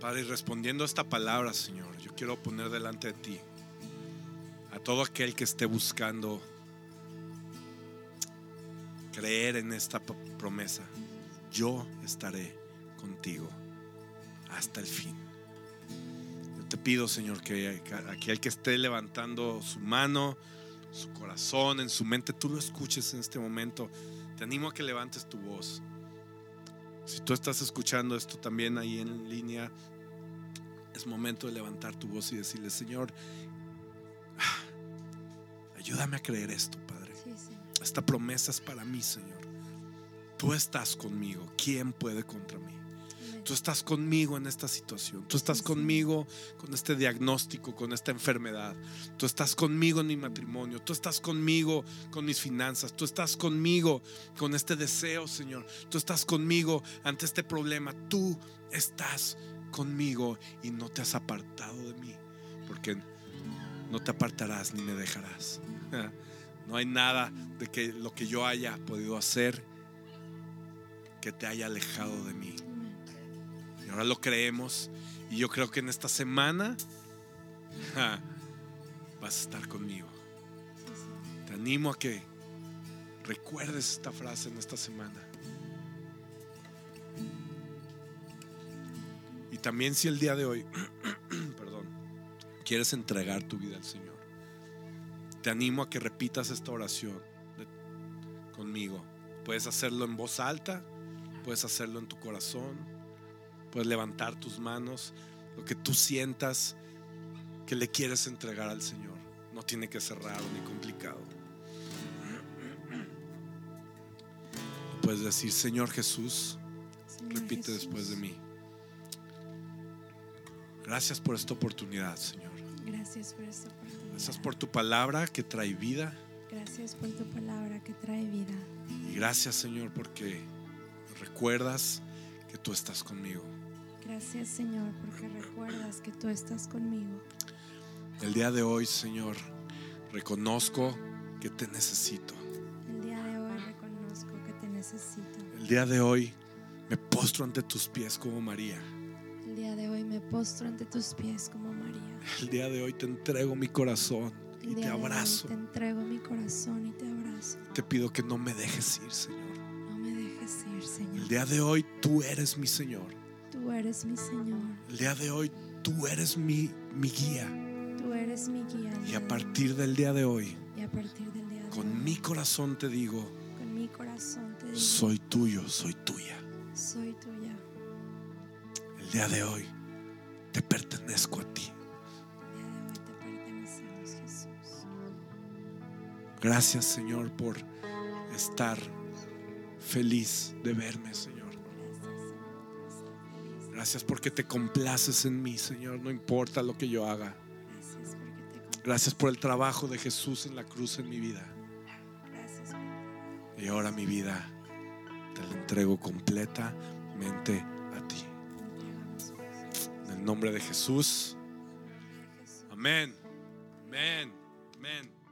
Speaker 2: Padre, respondiendo a esta palabra, Señor, yo quiero poner delante de ti a todo aquel que esté buscando creer en esta promesa. Yo estaré contigo hasta el fin. Yo te pido, Señor, que aquel que esté levantando su mano, su corazón, en su mente, tú lo escuches en este momento. Te animo a que levantes tu voz. Si tú estás escuchando esto también ahí en línea, es momento de levantar tu voz y decirle, Señor, ah, ayúdame a creer esto, Padre.
Speaker 3: Sí.
Speaker 2: Esta promesa es para mí, Señor. Tú estás conmigo. ¿Quién puede contra mí? Tú estás conmigo en esta situación. Tú estás conmigo con este diagnóstico, con esta enfermedad. Tú estás conmigo en mi matrimonio. Tú estás conmigo con mis finanzas. Tú estás conmigo con este deseo, Señor. Tú estás conmigo ante este problema. Tú estás conmigo y no te has apartado de mí. Porque no te apartarás ni me dejarás. No hay nada de que lo que yo haya podido hacer que te haya alejado de mí. Y ahora lo creemos. Y yo creo que en esta semana vas a estar conmigo. Te animo a que recuerdes esta frase en esta semana. Y también si el día de hoy, perdón, quieres entregar tu vida al Señor, te animo a que repitas esta oración conmigo. Puedes hacerlo en voz alta, puedes hacerlo en tu corazón, puedes levantar tus manos, lo que tú sientas que le quieres entregar al Señor. No tiene que ser raro ni complicado. Puedes decir, Señor Jesús,
Speaker 3: Señor
Speaker 2: repite
Speaker 3: Jesús,
Speaker 2: después de mí. Gracias por esta oportunidad, Señor.
Speaker 3: Gracias por esta oportunidad.
Speaker 2: Gracias por tu palabra que trae vida.
Speaker 3: Gracias por tu palabra que trae vida.
Speaker 2: Y gracias, Señor, porque recuerdas que tú estás conmigo.
Speaker 3: Gracias, Señor, porque recuerdas que tú estás conmigo.
Speaker 2: El día de hoy, Señor, reconozco que te necesito.
Speaker 3: El día de hoy reconozco que te necesito.
Speaker 2: El día de hoy me postro ante tus pies como María.
Speaker 3: El día de hoy me postro ante tus pies como María.
Speaker 2: El día de hoy te entrego mi corazón y te
Speaker 3: día de hoy
Speaker 2: abrazo.
Speaker 3: te entrego mi corazón y te abrazo.
Speaker 2: Te pido que no me dejes ir, Señor. El día de hoy tú eres mi Señor.
Speaker 3: Tú eres mi Señor.
Speaker 2: El día de hoy tú eres mi, mi guía.
Speaker 3: Tú eres mi guía.
Speaker 2: Y a partir del día de hoy,
Speaker 3: hoy. Y a partir del día de hoy,
Speaker 2: con mi corazón te digo,
Speaker 3: con mi corazón te digo,
Speaker 2: soy tuyo, soy tuya.
Speaker 3: soy tuya.
Speaker 2: El día de hoy te pertenezco a ti.
Speaker 3: El día de hoy te pertenecemos, Jesús.
Speaker 2: Gracias, Señor, por estar feliz de verme, Señor.
Speaker 3: Gracias,
Speaker 2: porque te complaces en mí, Señor, no importa lo que yo haga.
Speaker 3: Gracias
Speaker 2: por el trabajo de Jesús en la cruz en mi vida. Y ahora mi vida te la entrego completamente a ti. En el nombre de.
Speaker 3: Jesús.
Speaker 2: Amén. Amén. Amén.